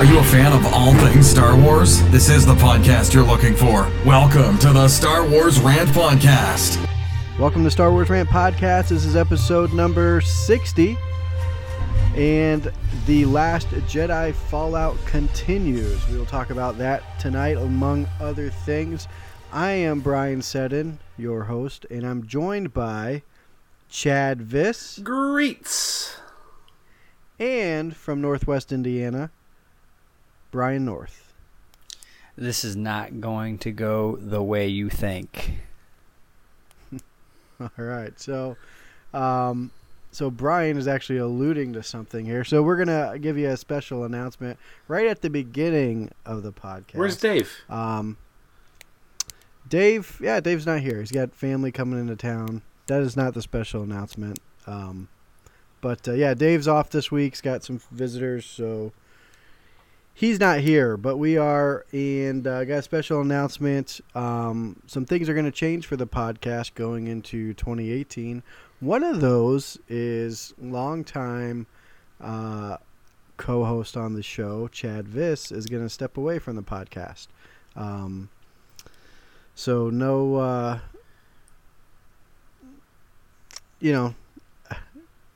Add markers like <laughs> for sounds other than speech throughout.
Are you a fan of all things Star Wars? This is the podcast you're looking for. Welcome to the Star Wars Rant Podcast. Welcome to Star Wars Rant Podcast. This is episode number 60. And the Last Jedi Fallout continues. We will talk about that tonight, among other things. I am Brian Seddon, your host, and I'm joined by Chad Viss Greets. and from Northwest Indiana, Brian North. This is not going to go the way you think. <laughs> All right. So, um, so Brian is actually alluding to something here. So we're gonna give you a special announcement right at the beginning of the podcast. Where's Dave? Um, Dave, yeah, Dave's not here. He's got family coming into town. That is not the special announcement. Um, but uh, yeah, Dave's off this week. He's got some visitors, so he's not here. But we are, and uh, got a special announcement. Um, some things are going to change for the podcast going into 2018. One of those is longtime uh, co-host on the show, Chad Viss, is going to step away from the podcast. Um, so no, uh, you know,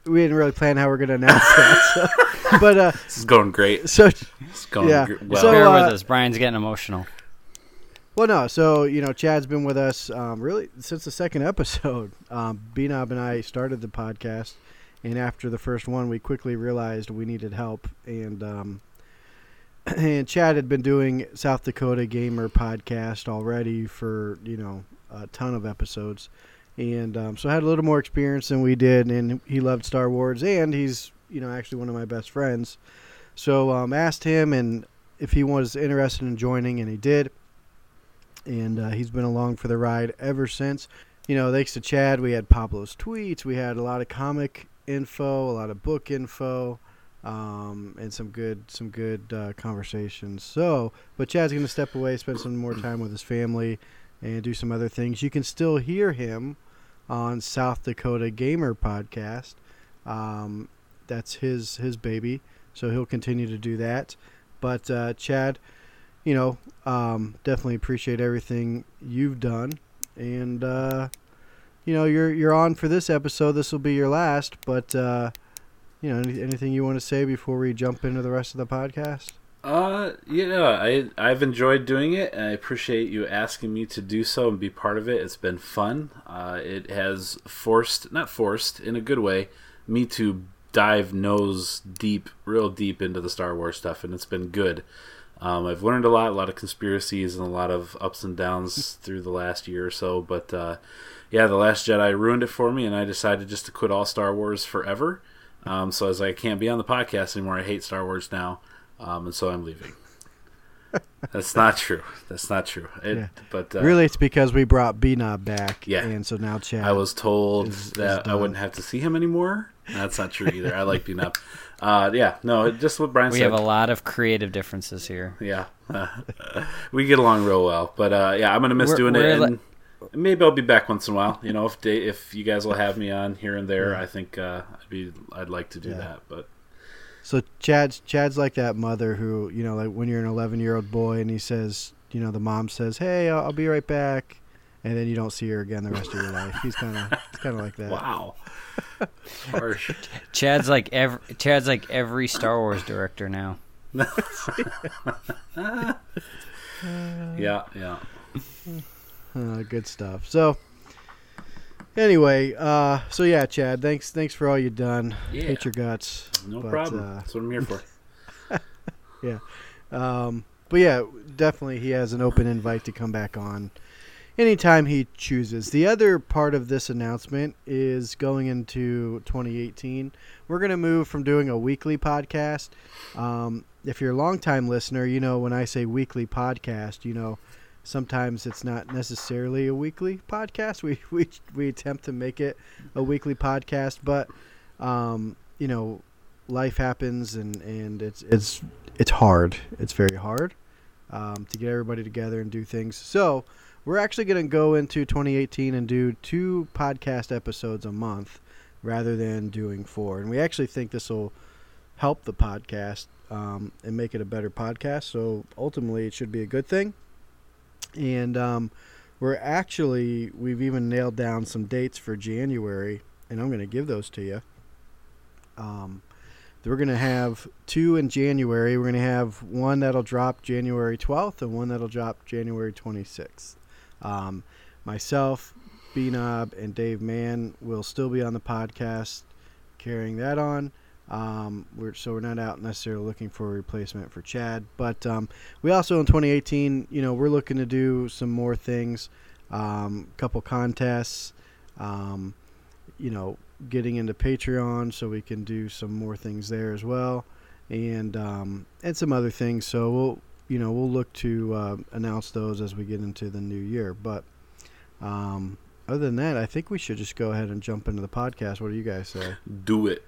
we didn't really plan how we're going to announce that. <laughs> So, but uh, This is going great. so It's going Yeah. gr- well. So, Bear uh, with us. Brian's getting emotional. Well, no. So you know, Chad's been with us um, really since the second episode. Um, B Knob and I started the podcast, and after the first one, we quickly realized we needed help, and um, <clears throat> and Chad had been doing South Dakota Gamer podcast already for you know a ton of episodes, and um, so had a little more experience than we did, and he loved Star Wars, and he's you know actually one of my best friends. So um, asked him and if he was interested in joining, and he did and uh, he's been along for the ride ever since. You know, thanks to Chad, we had Pablo's tweets, we had a lot of comic info, a lot of book info, um, and some good some good uh, conversations. So, but Chad's going to step away, spend some more time with his family, and do some other things. You can still hear him on South Dakota Gamer podcast. Um, that's his his baby, so he'll continue to do that. But uh, Chad, you know, um, definitely appreciate everything you've done, and uh, you know, you're you're on for this episode. This will be your last, but uh, you know, any, anything you want to say before we jump into the rest of the podcast? Uh, know, I I've enjoyed doing it, and I appreciate you asking me to do so and be part of it. It's been fun. Uh, it has forced, not forced, in a good way, me to dive nose deep, real deep into the Star Wars stuff, and it's been good. Um, I've learned a lot, a lot of conspiracies, and a lot of ups and downs through the last year or so. But uh, yeah, the Last Jedi ruined it for me, and I decided just to quit all Star Wars forever. Um, so as I can't be on the podcast anymore, I hate Star Wars now, um, and so I'm leaving. <laughs> That's not true. That's not true. It, Yeah. But uh, really, it's because we brought B Knob back, Yeah. and so now Chad. I was told is- is that I wouldn't have to see him anymore. That's not true either. I like being up. Uh, yeah, no, just what Brian We said. have a lot of creative differences here. Yeah, <laughs> we get along real well. But uh, yeah, I'm gonna miss We're- doing we're it. li- And maybe I'll be back once in a while. You know, if they, if you guys will have me on here and there, I think uh, I'd be I'd like to do Yeah. that. But So Chad's Chad's like that mother who you know, like when you're an 11 year old boy and he says, you know, the mom says, "Hey, I'll, I'll be right back," and then you don't see her again the rest of your life. He's kind of kind of like that. wow, <laughs> harsh. Chad's like every Chad's like every Star Wars director now. <laughs> Yeah, yeah. Uh, good stuff. So anyway, uh, so yeah, Chad, thanks thanks for all you've done. Yeah. Hate your guts. No But, problem. uh, That's what I'm here for. <laughs> <laughs> Yeah. Um, but yeah, definitely he has an open invite to come back on anytime he chooses. The other part of this announcement is going into 2018. We're going to move from doing a weekly podcast. Um, if you're a longtime listener, you know when I say weekly podcast, you know sometimes it's not necessarily a weekly podcast. We <laughs> we we attempt to make it a weekly podcast, but um, you know life happens and and it's it's it's hard. It's very hard um, to get everybody together and do things. So we're actually going to go into 2018 and do two podcast episodes a month rather than doing four. And we actually think this will help the podcast um, and make it a better podcast. So ultimately, it should be a good thing. And um, we're actually we've even nailed down some dates for January, and I'm going to give those to you. Um, we're going to have two in January. We're going to have one that'll drop January 12th and one that'll drop January 26th. Um, myself, B Knob, and Dave Mann will still be on the podcast carrying that on. Um, we're, so we're not out necessarily looking for a replacement for Chad, but um, we also in 2018, you know, we're looking to do some more things, a um, couple contests, um, you know, getting into Patreon so we can do some more things there as well, and um, and some other things. So we'll you know we'll look to uh, announce those as we get into the new year. But um, other than that, I think we should just go ahead and jump into the podcast. What do you guys say? Do it.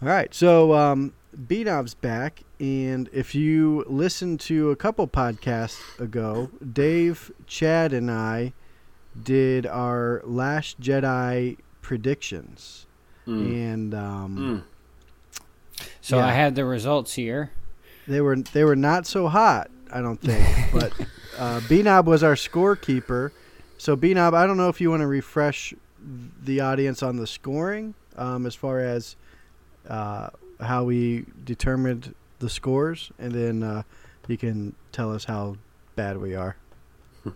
All right, so um, B Knob's back, and if you listened to a couple podcasts ago, Dave, Chad, and I did our Last Jedi predictions, Mm. and um, Mm. So Yeah. I had the results here. they were they were not so hot, I don't think. <laughs> but uh, B Knob was our scorekeeper. So B Knob, I don't know if you want to refresh the audience on the scoring um, as far as uh, how we determined the scores, and then uh, you can tell us how bad we are.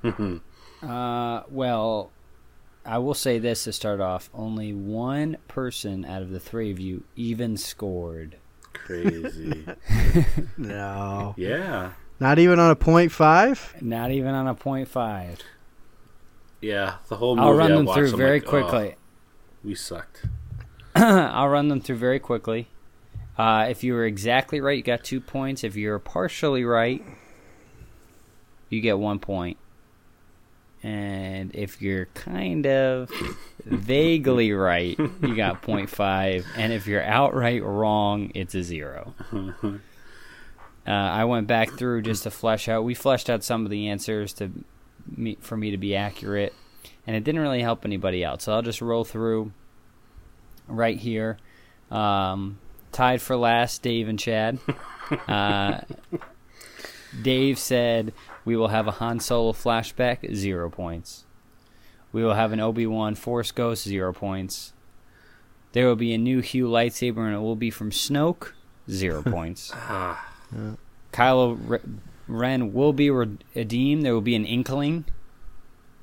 <laughs> Uh, well, I will say this to start off: only one person out of the three of you even scored. Crazy. <laughs> No, yeah. not even on a point five. Not even on a point five. Yeah. The whole movie I'll run I them watched, through I'm very like, oh, quickly. we sucked. <clears throat> I'll run them through very quickly. Uh, if you were exactly right, you got two points. If you're partially right, you get one point. And if you're kind of <laughs> vaguely right, you got 0.5. And if you're outright wrong, it's a zero. Uh, I went back through just to flesh out. We fleshed out some of the answers to me, for me to be accurate, and it didn't really help anybody out. So I'll just roll through right here. Um, tied for last, Dave and Chad. <laughs> Uh, Dave said we will have a Han Solo flashback, zero points. We will have an Obi Wan Force Ghost, zero points. There will be a new Hue lightsaber, and it will be from Snoke, zero <laughs> points. Ah. Kylo Ren will be redeemed. There will be an Inkling,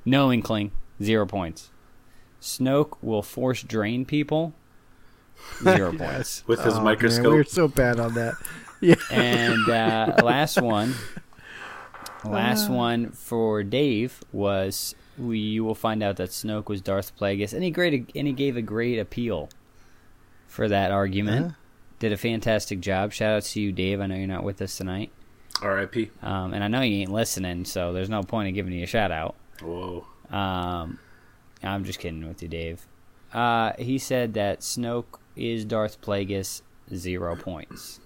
no Inkling, zero points. Snoke will force drain people, <laughs> zero points. With his Oh, man, microscope. we're so bad on that. <laughs> Yeah. And uh, <laughs> last one, last one for Dave was we you will find out that Snoke was Darth Plagueis, and he great and he gave a great appeal for that argument. Huh? Did a fantastic job. Shout out to you, Dave. I know you're not with us tonight, R.I.P. um, and I know you ain't listening, so there's no point in giving you a shout out. Whoa. Um, I'm just kidding with you, Dave. Uh, he said that Snoke is Darth Plagueis, zero points.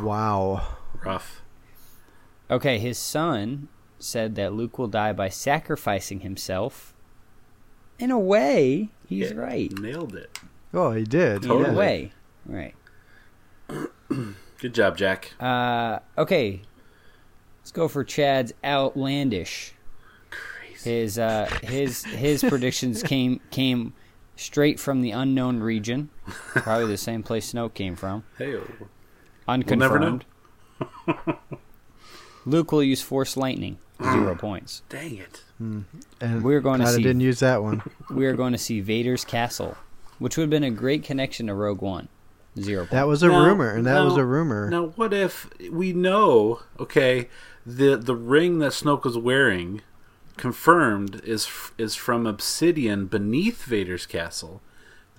Wow. Rough. Okay, his son said that Luke will die by sacrificing himself. In a way, he's Yeah, right. Nailed it. Oh, he did. Totally. In a Totally. way, right. <clears throat> Good job, Jack. Uh, okay, let's go for Chad's outlandish. Crazy. His uh, his his predictions came came straight from the unknown region, probably the same place Snoke came from. Hey. Unconfirmed. never know. <laughs> Luke will use Force Lightning. Zero points. Dang it. And We're going to glad I see- didn't use that one. <laughs> We are going to see Vader's castle, which would have been a great connection to Rogue One. Zero points. That was a Now- rumor, and that was a rumor. Now, what if we know? Okay, the the ring that Snoke was wearing, confirmed, is is from obsidian beneath Vader's castle.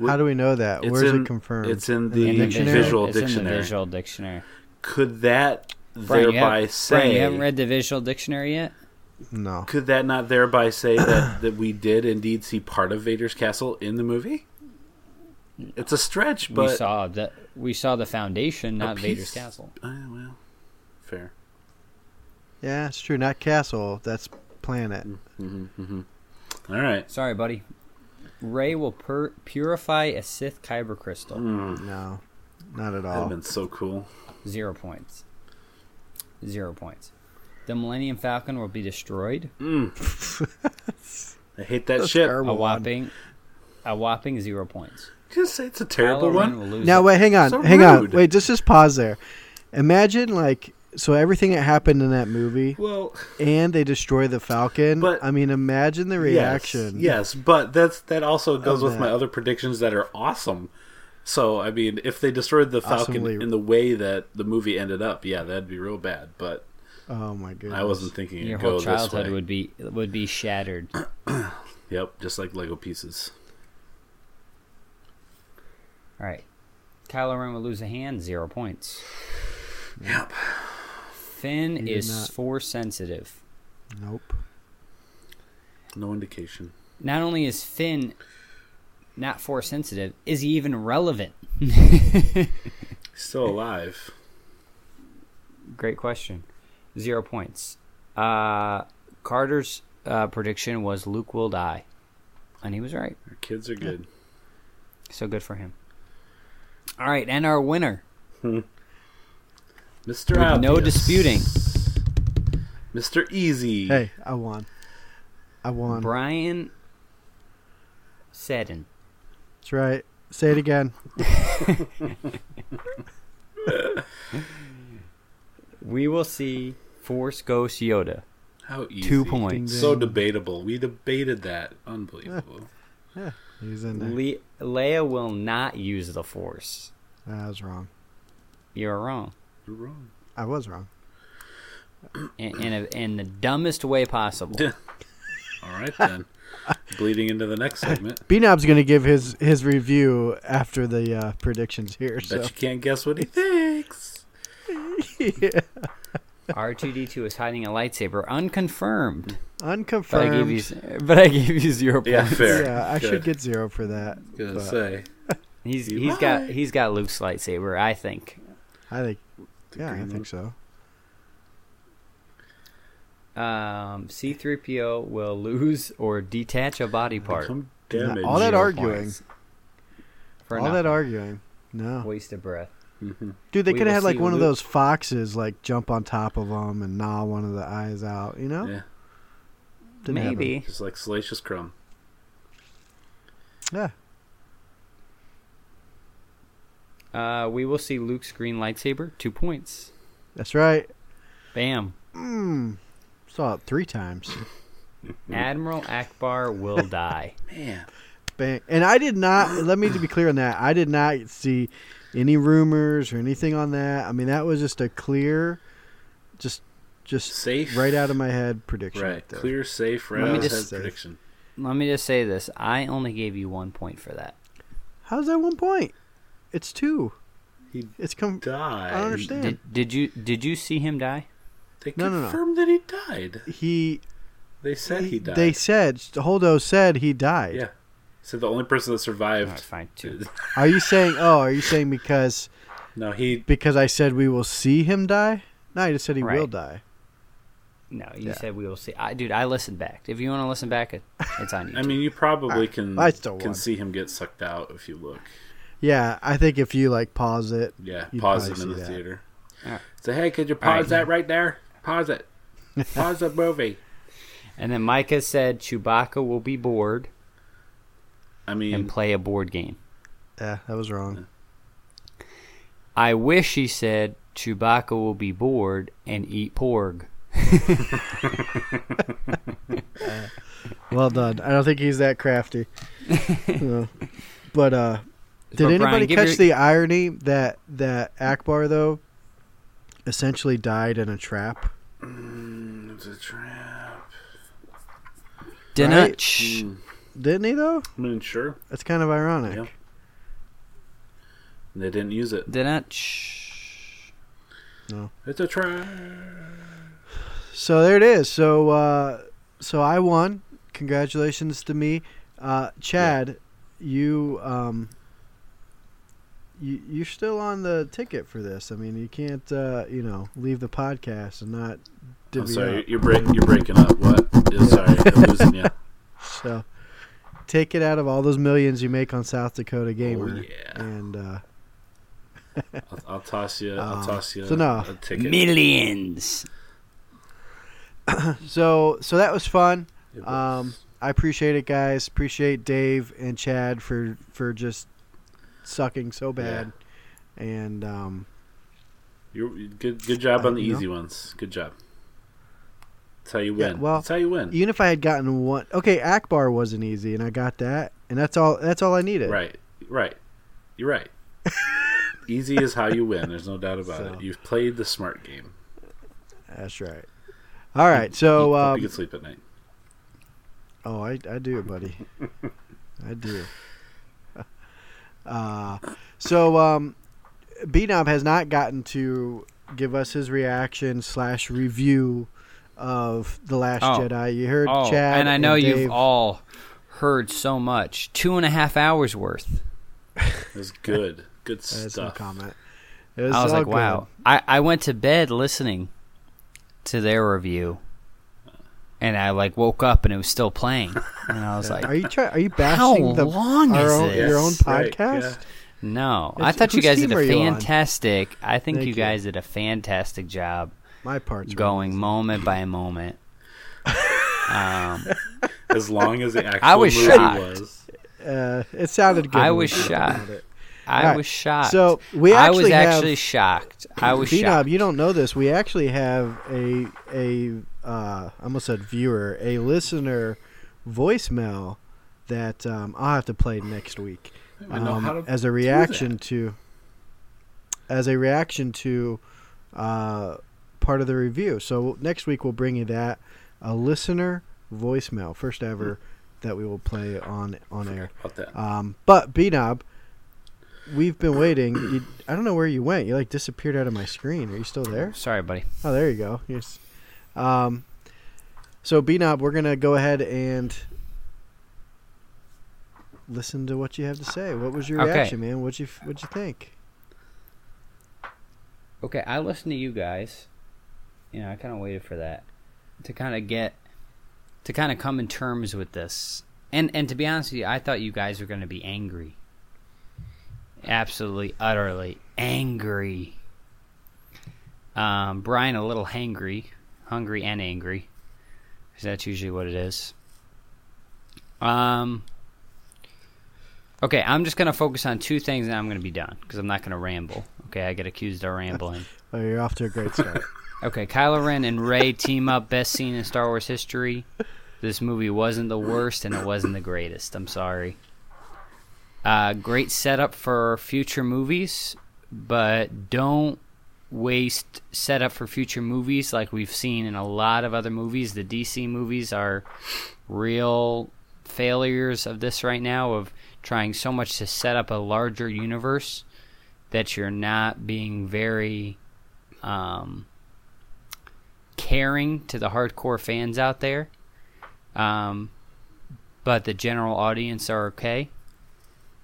How do we know that? It's Where's in- it confirmed? it's in In the In the dictionary? visual it's in the dictionary. visual dictionary. Could that Brian, you, thereby have, say? Brian, you haven't read the visual dictionary yet? No. Could that not thereby say that <coughs> that we did indeed see part of Vader's castle in the movie? It's a stretch, but we saw the we saw the foundation, a not Vader's castle. Uh, well, fair. Yeah, it's true. Not castle. That's planet. hmm hmm All right. Sorry, buddy. Rey will pur- purify a Sith kyber crystal. Mm. No. not at That'd all. have been so cool. Zero points. Zero points. The Millennium Falcon will be destroyed. <laughs> I hate that That's ship. terrible. A one. whopping, a whopping zero points. Just say it's a terrible Kylo one. will lose Now it. wait, hang on, So hang on, wait, just just pause there. Imagine like so everything that happened in that movie, Well, and they destroy the Falcon. But- I mean, imagine the reaction. Yes, yes, but that's that also goes Of with my other predictions that are awesome. So I mean, if they destroyed the Falcon Awesomely- in the way that the movie ended up, yeah, that'd be real bad. But Oh my goodness. I wasn't thinking Your it'd go whole this childhood way. would be would be shattered. <clears throat> Yep, just like Lego pieces. All right. Kylo Ren will lose a hand, zero points. Yep. Finn He is not. force sensitive. Nope. No indication. Not only is Finn not force sensitive, is he even relevant? Still alive. Great question. Zero points. Uh, Carter's uh, prediction was Luke will die, and he was right. Our kids are good. So good for him. All right, and our winner, <laughs> Mr. with no disputing, Mr. Easy. Hey, I won. I won. Brian Seddon. That's right. Say it again. <laughs> We will see Force Ghost Yoda. How easy. Two points. So debatable. We debated that. Unbelievable. <laughs> yeah He's in there. Le- Leia will not use the Force. I was wrong. You're wrong. You're wrong. I was wrong. In, in, a, in the dumbest way possible. <laughs> All right then. Bleeding into the next segment. <laughs> B Knob's gonna give his his review after the uh, predictions here. Bet So you can't guess what he <laughs> thinks. yeah. R2D2 is hiding a lightsaber, unconfirmed. But I unconfirmed. gave you, but I gave you zero Yeah, points. fair. Yeah, I Good. should get zero for that. Gonna say. He's You he's got lied. he's got Luke's lightsaber. I think. I think. The Yeah, I think so. Um, C3PO will lose or detach a body part. Become damaged. all that arguing. For All nothing. that arguing. No. waste of breath. Mhm. Dude, they could have had like see one of those foxes like jump on top of them and gnaw one of the eyes out. You know? Yeah. Didn't happen. Maybe. Just like Salacious Crumb. Yeah. Uh, we will see Luke's green lightsaber. Two points. That's right. Bam. Mm. Saw it three times. <laughs> Admiral Ackbar will <laughs> die. Man. Bang. And I did not. let me to be clear on that. I did not see any rumors or anything on that. I mean, that was just a clear, just, just Safe. right out of my head prediction. Right. there. Clear, safe, right me out of just- head prediction. Let me just say this: I only gave you one point for that. How's that one point? It's two. He It's come. died. I don't understand. Did, did you did you see him die? They No, no, no. confirmed that he died. He. They said he died. They said Holdo said he died. Yeah. Said the only person that survived. right, fine. Two. <laughs> Are you saying? Oh, are you saying because No, he. because I said we will see him die? No, I just said he will die. No, you Yeah. said we will see. I, dude, I listened back. If you want to listen back, it, it's on you. <laughs> I mean, you probably can I still can see him get sucked out if you look. Yeah, I think if you like pause it, Yeah, pause probably him in the that. theater. Alright. Say, hey, could you pause Alright. that right there? Pause it. Pause the movie. <laughs> and then Micah said Chewbacca will be bored I mean, and play a board game. yeah, that was wrong. I wish he said Chewbacca will be bored and eat porg. <laughs> Well done. I don't think he's that crafty. <laughs> No. But uh did But, anybody give catch your- the irony that that Ackbar though essentially died in a trap? mm, it's a trap. Dinach. Mm, Didn't he though? I mean, sure. That's kind of ironic. Yeah. They didn't use it. Didn't. No. It's a trap. So there it is. So uh so I won. Congratulations to me. Uh Chad, you um you you're still on the ticket for this. I mean, you can't uh, you know, leave the podcast and not I'm sorry, up. you're break, you're breaking up. What? Yeah, sorry, I'm losing you. <laughs> So take it out of all those millions you make on South Dakota Oh Gamer. yeah. And uh I'll, I'll toss you. I'll Um, toss you so no. a ticket. Millions. <coughs> So so that was fun. It Um, I appreciate it, guys. Appreciate Dave and Chad for for just sucking so bad. And um, You're good. Good job on the you know. easy ones. Good job. That's how you Yeah, win. well, That's how you win. even if I had gotten one, okay, Ackbar wasn't easy, and I got that, and that's all. That's all I needed. Right. Right. You're right. <laughs> easy is how you win. There's no doubt about So. it. You've played the smart game. That's right. All right. So um, you can sleep at night. Oh, I, I do, buddy. <laughs> I do. Uh, so, um, B-Knob has not gotten to give us his reaction slash review of The Last Oh. Jedi. You heard Oh, Chad and I know Dave. you've all heard so much. Two and a half hours worth. It was good. Good That's no stuff. comment. It was I was like, good. wow. I, I went to bed listening to their review. And I like woke up and it was still playing. And I was <laughs> like, Are you try, Are you How bashing the long our is own, this? your own Yes, right, podcast? yeah. no. I thought you guys did a are you on? fantastic. I think you you. guys did a fantastic job My part's going wrong. moment by moment. <laughs> Um, As long as the actual I was movie shocked. was. Uh, it sounded good. I was shocked. About it. I Alright, was shocked. So we I actually was have, actually shocked. I was B-Knob, shocked. you don't know this. We actually have a a uh, I almost said viewer, a listener voicemail that um, I'll have to play next week um, as a reaction to as a reaction to uh, part of the review. So next week we'll bring you that a listener voicemail, first ever that we will play on on air. about that. Um, but B Knob, we've been waiting. You, I don't know where you went. You like disappeared out of my screen. Are you still there? Sorry, buddy. Oh, there you go. Yes. Um, so B Knob, we're gonna go ahead and listen to what you have to say. What was your Okay. reaction, man? What'd you What'd you think? Okay, I listened to you guys. You know, I kind of waited for that to kind of get to kind of come in terms with this. And and to be honest with you, I thought you guys were going to be angry. Absolutely, utterly angry. Um, Brian a little hangry, hungry and angry. 'cause that's usually what it is. Um. Okay, I'm just gonna focus on two things, and I'm gonna be done because I'm not gonna ramble. Okay, I get accused of rambling. <laughs> Oh, you're off to a great start. <laughs> Okay, Kylo Ren and Rey team up, best scene in Star Wars history. This movie wasn't the worst, and it wasn't the greatest. I'm sorry. Uh, great setup for future movies, but don't waste setup for future movies like we've seen in a lot of other movies. The DC movies are real failures of this right now of trying so much to set up a larger universe that you're not being very um, caring to the hardcore fans out there. Um, but the general audience are okay.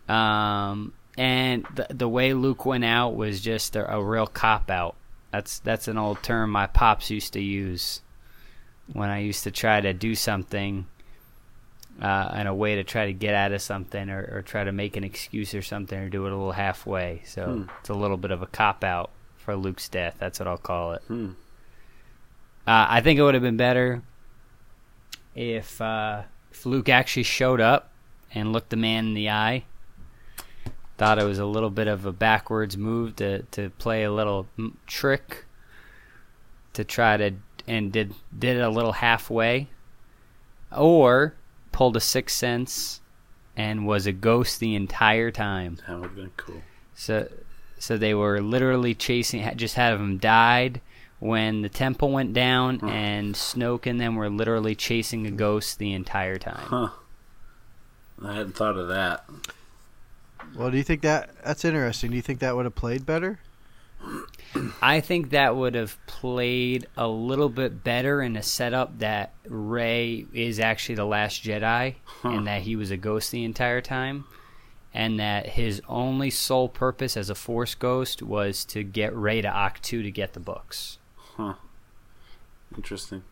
Um, and the the way Luke went out was just a, a real cop out. That's that's an old term my pops used to use when I used to try to do something uh, in a way to try to get out of something or, or try to make an excuse or something or do it a little halfway. So Hmm. it's a little bit of a cop out for Luke's death. That's what I'll call it. Hmm. Uh, I think it would have been better if uh, if Luke actually showed up and looked the man in the eye. Thought it was a little bit of a backwards move to, to play a little trick to try to and did did it a little halfway, or pulled a sixth sense and was a ghost the entire time. That would have been cool. So, so they were literally chasing. Just had them died when the temple went down, Huh. and Snoke and them were literally chasing a ghost the entire time. Huh. I hadn't thought of that. Well, do you think that that's interesting? Do you think that would have played better? I think that would have played a little bit better in a setup that Rey is actually the last Jedi, Huh. and that he was a ghost the entire time. And that his only sole purpose as a Force ghost was to get Rey to Ahch-To to get the books. Huh. Interesting.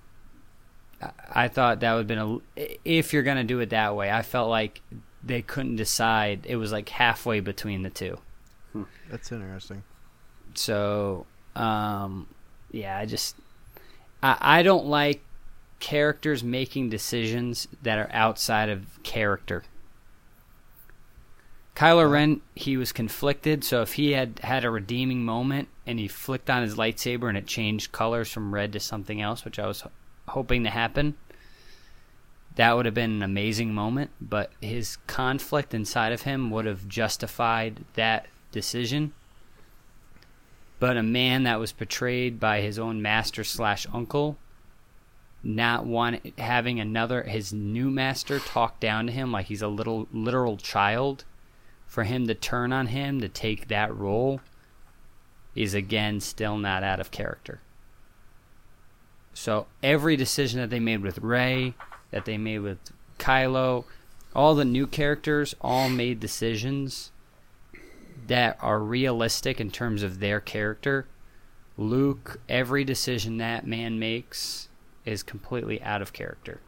I thought that would have been a. If you're gonna do it that way, I felt like they couldn't decide. It was like halfway between the two. That's interesting. So, um, yeah, I just I, I don't like characters making decisions that are outside of character. Kylo Ren, he was conflicted, so if he had had a redeeming moment and he flicked on his lightsaber and it changed colors from red to something else, which I was h- hoping to happen, that would have been an amazing moment. But his conflict inside of him would have justified that decision. But a man that was portrayed by his own master slash uncle, not want having another his new master talk down to him like he's a little literal child, for him to turn on him to take that role, is again still not out of character. So every decision that they made with Rey, that they made with Kylo, all the new characters all made decisions that are realistic in terms of their character. Luke, every decision that man makes is completely out of character.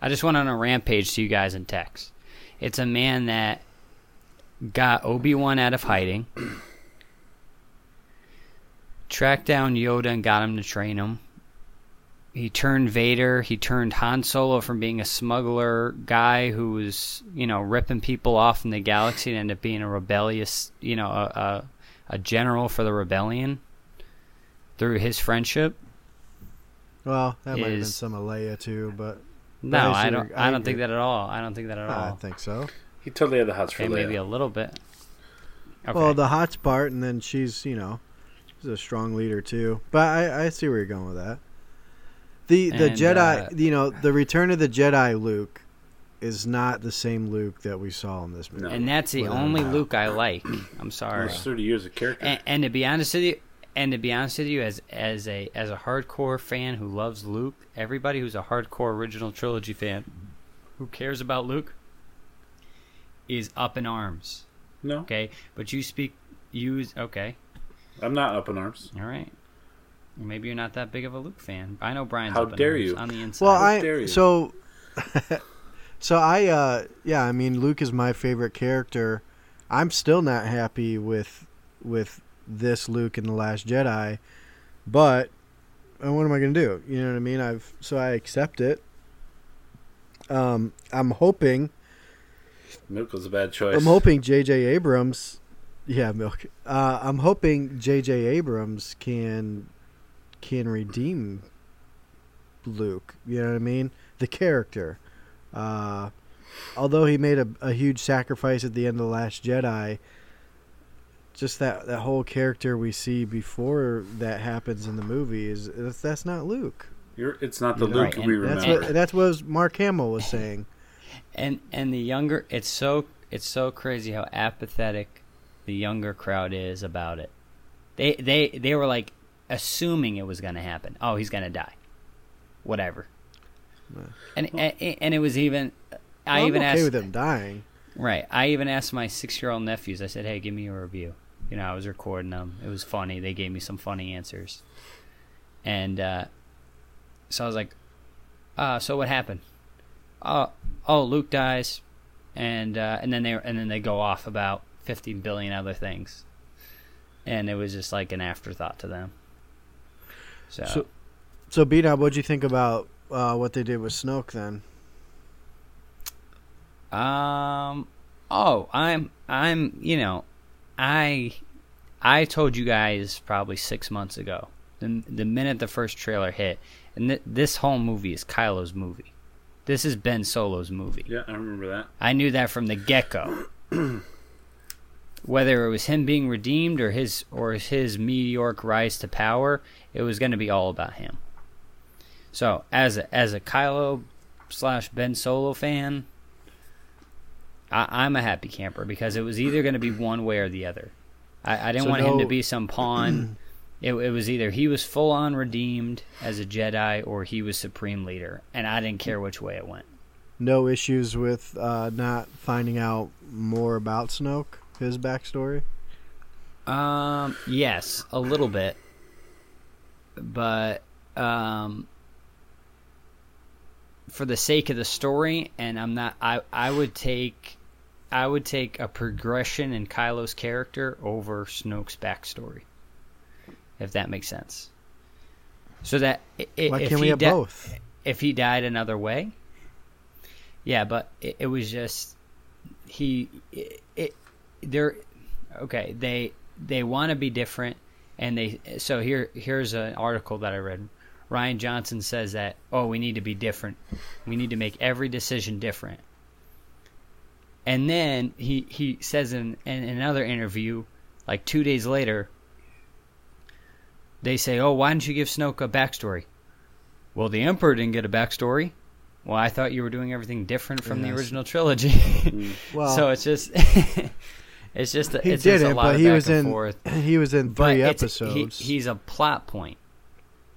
I just went on a rampage to you guys in text. It's a man that got Obi Wan out of hiding, <clears throat> tracked down Yoda and got him to train him. He turned Vader. He turned Han Solo from being a smuggler guy who was, you know, ripping people off in the galaxy and ended up being a rebellious, you know, a, a, a general for the rebellion through his friendship. Well, that might have been some of Leia too, but No, I I don't. I I don't think that at all. I don't think that at all. I all. think so. He totally had the hots for Okay, maybe a little bit. Okay. Well, the hot's part, and then she's you know, she's a strong leader too. But I, I see where you're going with that. The the And, Jedi, uh, you know, the Return of the Jedi Luke is not the same Luke that we saw in this movie. No. and that's the Without only doubt. Luke I like. I'm <clears throat> sorry. Almost thirty years of character. And, and to be honest with you, and to be honest with you, as as a as a hardcore fan who loves Luke, everybody who's a hardcore original trilogy fan who cares about Luke is up in arms. no, Okay, but you speak use okay. I'm not up in arms. All right. Maybe you're not that big of a Luke fan. I know Brian's How up dare you. on the inside. well, How dare I you. so <laughs> so I uh yeah, I mean Luke is my favorite character. I'm still not happy with with this Luke in the Last Jedi, but uh, what am I going to do? You know what I mean? I've so I accept it. Um, I'm hoping Milk was a bad choice. I'm hoping J.J. Abrams, yeah, milk. Uh, I'm hoping J.J. Abrams can can redeem Luke. You know what I mean? The character. Uh, although he made a, a huge sacrifice at the end of the Last Jedi, just that that whole character we see before that happens in the movie is that's, that's not Luke. You're, it's not the You know, Luke Right, we and That's remember. what that's what Mark Hamill was saying. <laughs> and and the younger it's so it's so crazy how apathetic the younger crowd is about it they they they were like assuming it was going to happen. Oh he's going to die. Whatever. And, and and it was even i Well, I'm even okay asked with him dying. right. I even asked my 6-year-old nephews. I said hey give me a review. You know i was recording them. It was funny. They gave me some funny answers. And uh so i was like uh so what happened? Oh, oh, Luke dies, and uh, and then they and then they go off about fifty billion other things, and it was just like an afterthought to them. So, So, so B Dub, what'd you think about uh, what they did with Snoke then? um, oh, I'm I'm you know, I I told you guys probably six months ago. The the minute the first trailer hit, and th- this whole movie is Kylo's movie. This is Ben Solo's movie. Yeah, I remember that. I knew that from the get go. <clears throat> Whether it was him being redeemed or his or his meteoric rise to power, it was going to be all about him. So, as a, as a Kylo slash Ben Solo fan, I, I'm a happy camper because it was either going to be one way or the other. I, I didn't So want him to be some pawn. <clears throat> it, it was either he was full on redeemed as a Jedi or he was supreme leader, and I didn't care which way it went. No issues with uh, not finding out more about Snoke, his backstory. Um, yes, a little bit, but um, for the sake of the story, and I'm not, I I would take I would take a progression in Kylo's character over Snoke's backstory, if that makes sense. So that i- i- Why if can't we have di- both? if he died another way, yeah, but it, it was just he it, it they're okay. They they want to be different, and they so here here's an article that I read. Rian Johnson says that oh we need to be different, we need to make every decision different. And then he he says in, in another interview, like two days later, they say, "Oh, why didn't you give Snoke a backstory?" Well, the Emperor didn't get a backstory. Well, I thought you were doing everything different from the original trilogy. Mm. <laughs> Well, so it's just, <laughs> it's just, a, he it's just a didn't, lot but of he back was and in forth. <clears throat> he was in But three it's- episodes. He, he's a plot point.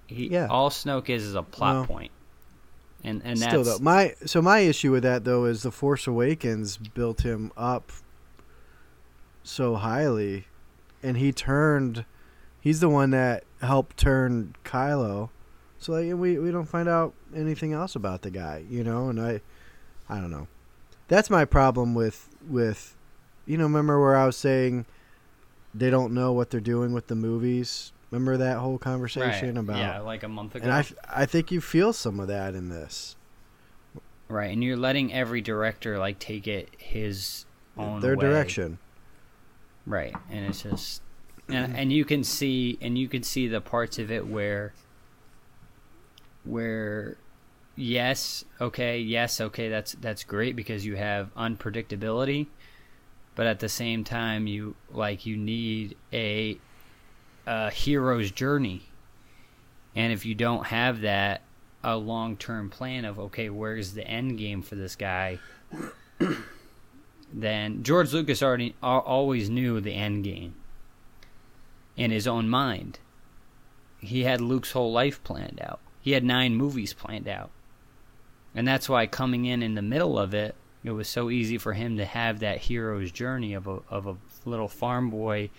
He, Yeah. All Snoke is is a plot Well, point. And and Still that's though, my so my issue with that though is the Force Awakens built him up so highly, and he turned. He's the one that helped turn Kylo. So like, we we don't find out anything else about the guy, you know. And I, I don't know. That's my problem with with, you know. Remember where I was saying they don't know what they're doing with the movies. Remember that whole conversation right. about yeah, like a month ago. and I, I think you feel some of that in this. right, and you're letting every director like take it his own Their way. direction. Right, and it's just, and, and you can see, and you can see the parts of it where, where, yes, okay, yes, okay, that's that's great because you have unpredictability, but at the same time, you like you need a, a hero's journey, and if you don't have that, a long term plan of okay, where's the end game for this guy? <coughs> then George Lucas already always knew the end game in his own mind. He had Luke's whole life planned out. He had nine movies planned out, and that's why coming in in the middle of it, it was so easy for him to have that hero's journey of a of a little farm boy.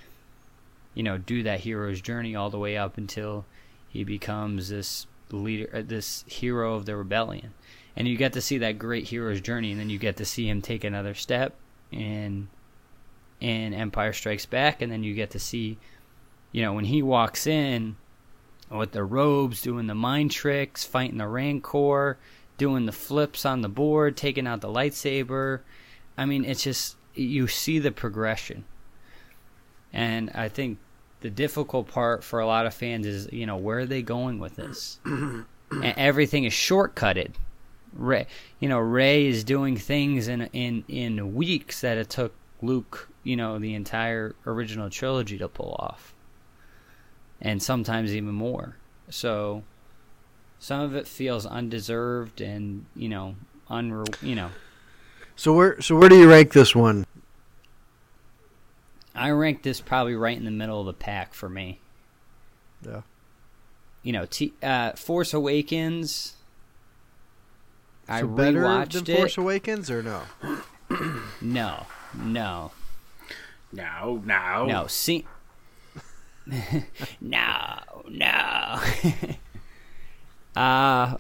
You know, do that hero's journey all the way up until he becomes this leader, uh, this hero of the rebellion and you get to see that great hero's journey, and then you get to see him take another step in in Empire Strikes Back, and then you get to see, you know, when he walks in with the robes, doing the mind tricks, fighting the Rancor, doing the flips on the board, taking out the lightsaber. I mean, it's just you see the progression, and I think the difficult part for a lot of fans is, you know, where are they going with this? <clears throat> and everything is shortcutted. Rey, you know, Rey is doing things in in in weeks that it took Luke, you know, the entire original trilogy to pull off, and sometimes even more. So, some of it feels undeserved and you know, unre- you know. So where so where do you rank this one? I rank this probably right in the middle of the pack for me. Yeah. You know, T- uh, Force Awakens. I So better rewatched than it. Force Awakens or no? <clears throat> no, no. no no No, see. <laughs> no, no. <laughs> uh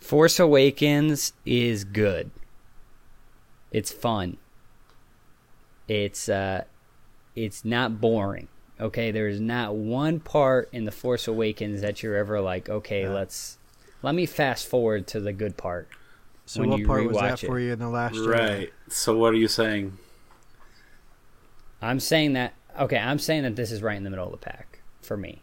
Force Awakens is good. It's fun. It's uh it's not boring. Okay, there's not one part in the Force Awakens that you're ever like, okay, Yeah. let's let me fast forward to the good part. So When what you part was that rewatch it. for you in the last Jedi? Right. So what are you saying? I'm saying that okay, I'm saying that this is right in the middle of the pack for me.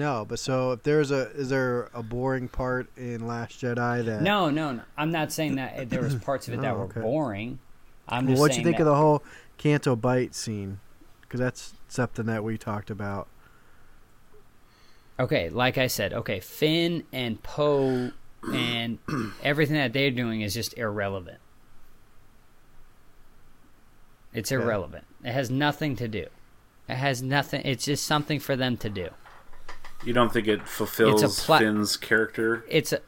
No, but so if there's a is there a boring part in Last Jedi that No, no, no. I'm not saying that there was <laughs> parts of it that Oh, were boring. I'm Well, just what'd you think that, of the whole Canto Bight scene? Because that's something that we talked about. Okay, like I said, okay, Finn and Poe and <clears throat> everything that they're doing is just irrelevant. It's Okay. irrelevant. It has nothing to do. It has nothing. It's just something for them to do. You don't think it fulfills It's a pla- Finn's character, It's a,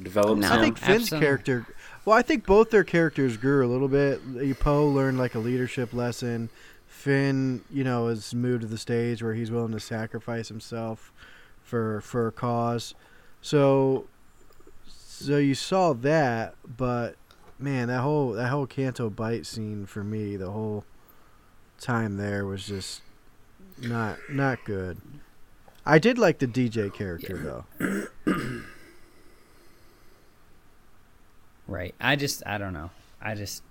develops No. I think Finn's absolutely. character. Well, I think both their characters grew a little bit. Poe learned like a leadership lesson. Finn, you know, has moved to the stage where he's willing to sacrifice himself for for a cause. So, so you saw that, but man, that whole that whole Canto Bight scene for me, the whole time there was just not not good. I did like the DJ character though. Right. I just I don't know. I just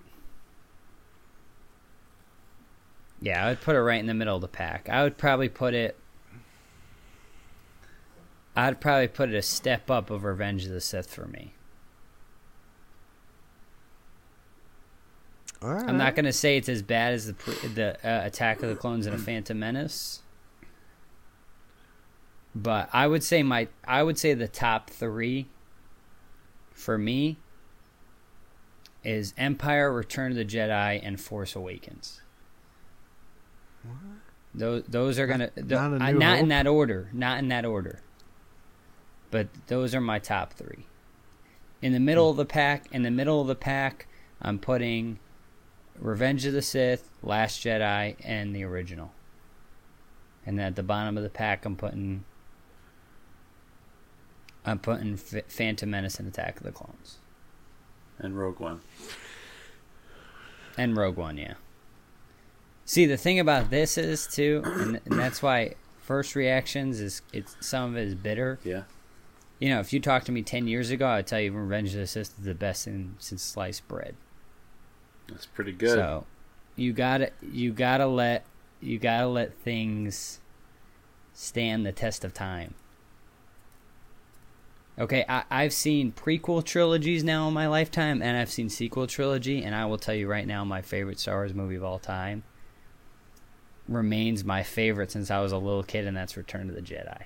Yeah, I would put it right in the middle of the pack. I would probably put it I'd probably put it a step up of Revenge of the Sith for me. All right. I'm not gonna say it's as bad as the pre- the uh, Attack of the Clones and a Phantom Menace, but I would say my I would say the top three for me is Empire, Return of the Jedi, and Force Awakens. What? Those those are gonna Not- a uh, not in that order, not in that order. But those are my top three. In the middle of the pack, in the middle of the pack, I'm putting Revenge of the Sith, Last Jedi, and the original. And then at the bottom of the pack, I'm putting I'm putting F- Phantom Menace and Attack of the Clones And Rogue One. and Rogue One. Yeah. See, the thing about this is too, and, and that's why first reactions is it's some of it is bitter. Yeah. You know, if you talked to me ten years ago, I'd tell you Revenge of the Sith is the best thing since sliced bread. That's pretty good. So you gotta you gotta let you gotta let things stand the test of time. Okay, I, I've seen prequel trilogies now in my lifetime, and I've seen sequel trilogy, and I will tell you right now, my favorite Star Wars movie of all time remains my favorite since I was a little kid, and that's Return of the Jedi.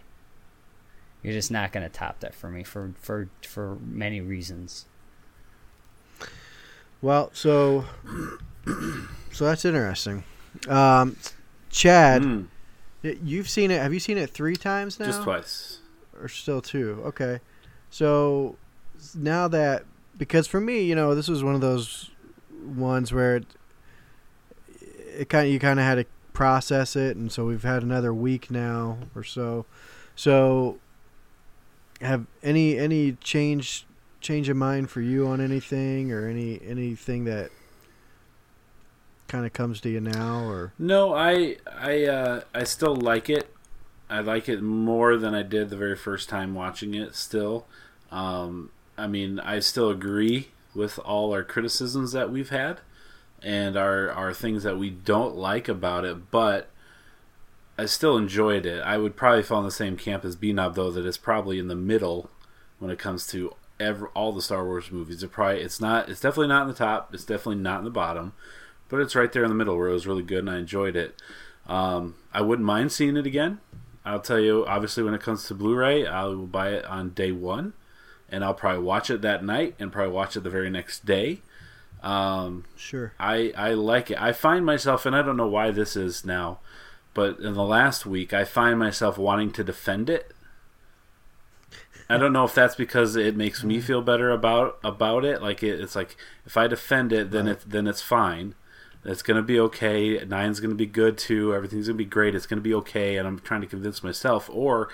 You're just not gonna top that for me for for for many reasons. Well, so so that's interesting. Um, Chad, Mm, you've seen it. Have you seen it three times now? just twice. or still two? Okay. So now that because for me, you know, this was one of those ones where it, it kind of you kind of had to process it, and so we've had another week now or so. So have any any change change of mind for you on anything or any anything that kind of comes to you now or No, I I uh, I still like it. I like it more than I did the very first time watching it. Still, um, I mean, I still agree with all our criticisms that we've had, and our our things that we don't like about it. But I still enjoyed it. I would probably fall in the same camp as Bnob though, that it's probably in the middle when it comes to ever all the Star Wars movies. It probably it's not. It's definitely not in the top. It's definitely not in the bottom but it's right there in the middle where it was really good and I enjoyed it. Um, I wouldn't mind seeing it again. I'll tell you, obviously, when it comes to Blu-ray, I will buy it on day one, and I'll probably watch it that night and probably watch it the very next day. Um, sure I I like it. I find myself, and I don't know why this is now, but in the last week, I find myself wanting to defend it. I don't know if that's because it makes me feel better about about it. Like it, it's like if I defend it, then Right. it then it's fine. It's gonna be okay. Nine's gonna be good too. Everything's gonna be great. It's gonna be okay. And I'm trying to convince myself. Or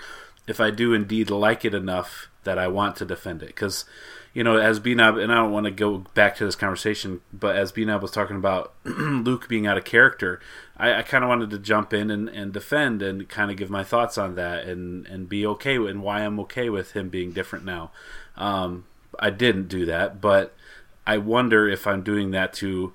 if I do indeed like it enough that I want to defend it, because you know, as Bnob, and I don't want to go back to this conversation, but as Bnob was talking about <clears throat> Luke being out of character, I, I kind of wanted to jump in and, and defend and kind of give my thoughts on that and, and be okay with, and why I'm okay with him being different now. Um, I didn't do that, but I wonder if I'm doing that to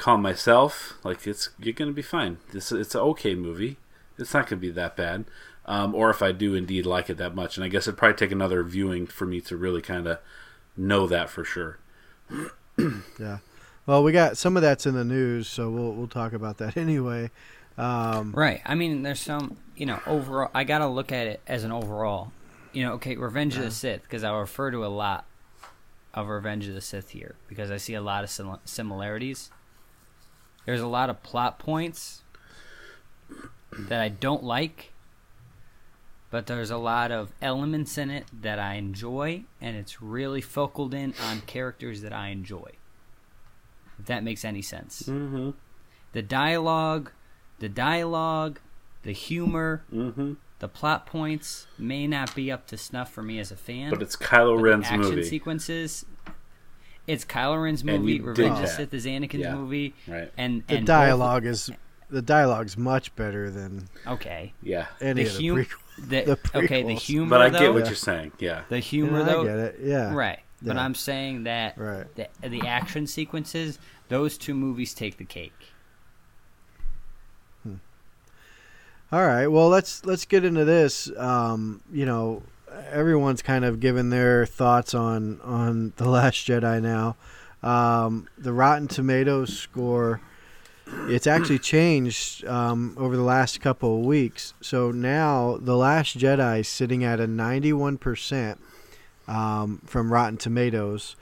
calm myself. Like it's you're gonna be fine. This it's an okay movie. It's not gonna be that bad. Um, or if I do indeed like it that much, and I guess it'd probably take another viewing for me to really kind of know that for sure. <clears throat> Yeah. Well, we got some of that's in the news, so we'll we'll talk about that <laughs> anyway. Um, Right. I mean, there's some, you know, overall. I gotta look at it as an overall. You know, okay, Revenge of the Sith, because I refer to a lot of Revenge of the Sith here because I see a lot of sim- similarities. There's a lot of plot points that I don't like, but there's a lot of elements in it that I enjoy, and it's really focused in on characters that I enjoy. If that makes any sense Mm-hmm. the dialogue, the dialogue, the humor, Mm-hmm. the plot points may not be up to snuff for me as a fan. But it's Kylo but Ren's the action movie. sequences. It's Kylo Ren's movie. Revenge of the that. Sith is Anakin's Yeah. movie, Right. and The and both- dialogue is the dialogue's much better than okay. Yeah. any The of the hum- prequels. the, the okay, the humor But I though, get what you're saying. Yeah. the humor Yeah, though, I get it. Yeah. right? But I'm saying that Right. the, the action sequences, those two movies take the cake. All right. Well, let's let's get into this. Um, you know, everyone's kind of given their thoughts on on the Last Jedi now. Um, the Rotten Tomatoes score. It's actually changed um, over the last couple of weeks. So now the Last Jedi is sitting at a 91% um, from Rotten Tomatoes,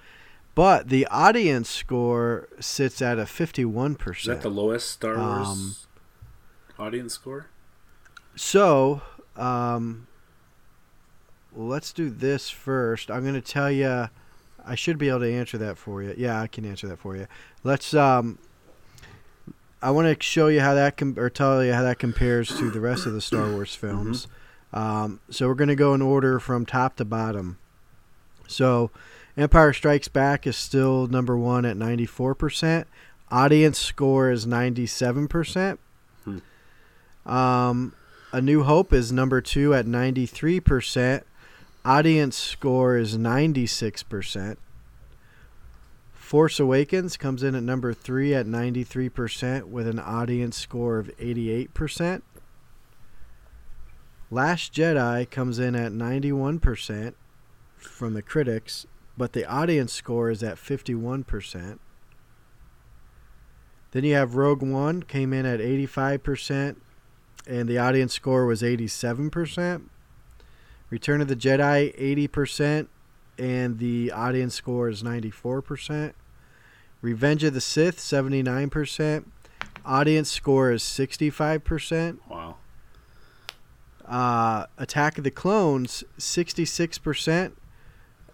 but the audience score sits at a 51%. Is that the lowest Star Wars Um, audience score? So, um, let's do this first. I'm going to tell you. I should be able to answer that for you. Yeah, I can answer that for you. Let's. Um, I want to show you how that com- or tell you how that compares to the rest of the Star Wars films. Um, so we're going to go in order from top to bottom. So, Empire Strikes Back is still number one at 94%. Audience score is 97%. Um, A New Hope is number two at 93%. Audience score is 96%. Force Awakens comes in at number three at 93% with an audience score of 88%. Last Jedi comes in at 91% from the critics, but the audience score is at 51%. Then you have Rogue One came in at 85%, and the audience score was 87%. Return of the Jedi 80%, and the audience score is 94%. Revenge of the Sith 79%. Audience score is 65%. Wow. Uh, Attack of the Clones 66%,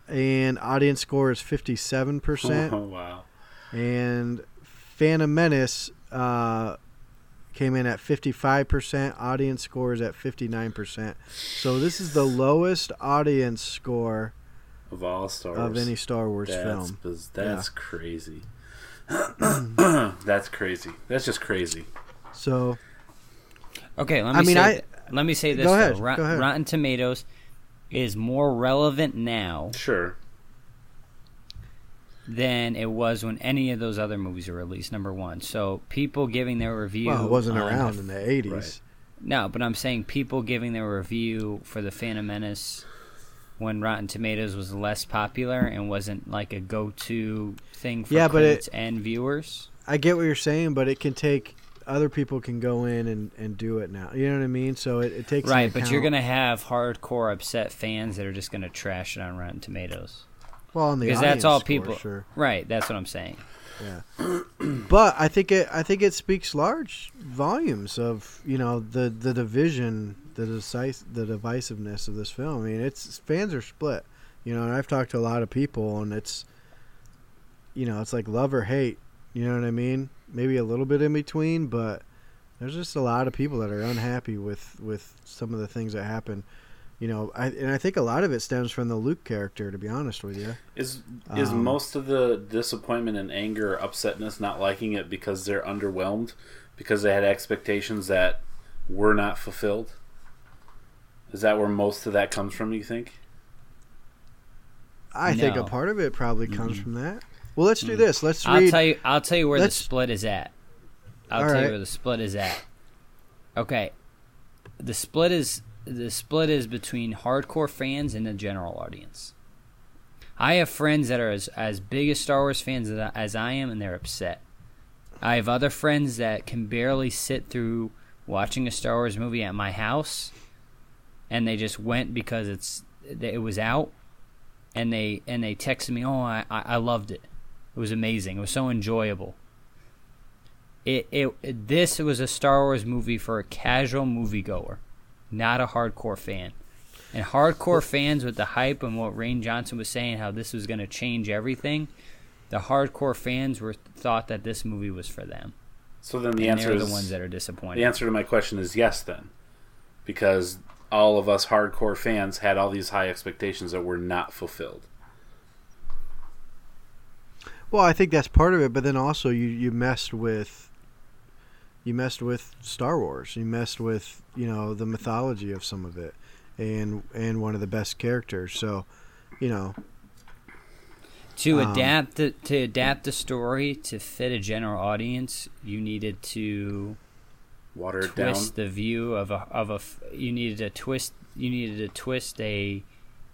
and audience score is 57%. Oh, <laughs> wow. and Phantom Menace uh, came in at 55%. Audience score is at 59%. So this is the lowest audience score Of all Star Wars. of any Star Wars that's, film. biz- That's crazy. <clears throat> that's crazy. That's just crazy. So Okay, let me I mean, say, I- let me say this. Go ahead, though. Rot- go ahead. Rotten Tomatoes is more relevant now Sure. Than it was when any of those other movies were released. Number one, so people giving their review. well, it wasn't around the in the 80s. Right. No, but I'm saying people giving their review for the Phantom Menace when Rotten Tomatoes was less popular and wasn't like a go-to thing for Yeah, but it- and viewers. I get what you're saying, but it can take other people can go in and, and do it now. You know what I mean? So it, it takes Right, but you're gonna have hardcore upset fans that are just gonna trash it on Rotten Tomatoes well on the because that's all people. Sure. Right, that's what I'm saying. Yeah, <clears throat> but I think it I think it speaks large volumes of you know the the division the decis- the divisiveness of this film. I mean, it's fans are split. You know, and I've talked to a lot of people, and it's you know it's like love or hate. You know what I mean? Maybe a little bit in between, but there's just a lot of people that are unhappy with with some of the things that happen. You know, I, and I think a lot of it stems from the Luke character. To be honest with you, Is is Um, most of the disappointment and anger, upsetness, not liking it because they're underwhelmed, because they had expectations that were not fulfilled? Is that where most of that comes from? You think? I think a part of it probably comes Mhm. from that. Well, let's do Mm. this. Let's I'll read. tell you. I'll tell you where the let's- split is at. I'll All tell right. you where the split is at. Okay, the split is the split is between hardcore fans and the general audience. I have friends that are as as big as Star Wars fans as I- am, and they're upset. I have other friends that can barely sit through watching a Star Wars movie at my house, and they just went because it's it was out, and they and they texted me, "Oh, I I I loved it. It was amazing. It was so enjoyable." It, it this was a Star Wars movie for a casual moviegoer, not a hardcore fan. And hardcore fans with the hype and what Rian Johnson was saying, how this was going to change everything, the hardcore fans were thought that this movie was for them. So then the and answer they're is the ones that are disappointed. the answer to my question is yes. Then, because all of us hardcore fans had all these high expectations that were not fulfilled. Well, I think that's part of it, but then also you you messed with you messed with Star Wars. You messed with you know the mythology of some of it, and and one of the best characters. So, you know, To Um, adapt the, to adapt the story to fit a general audience, you needed to Water it down. twist the view of a of a you needed to twist you needed to twist a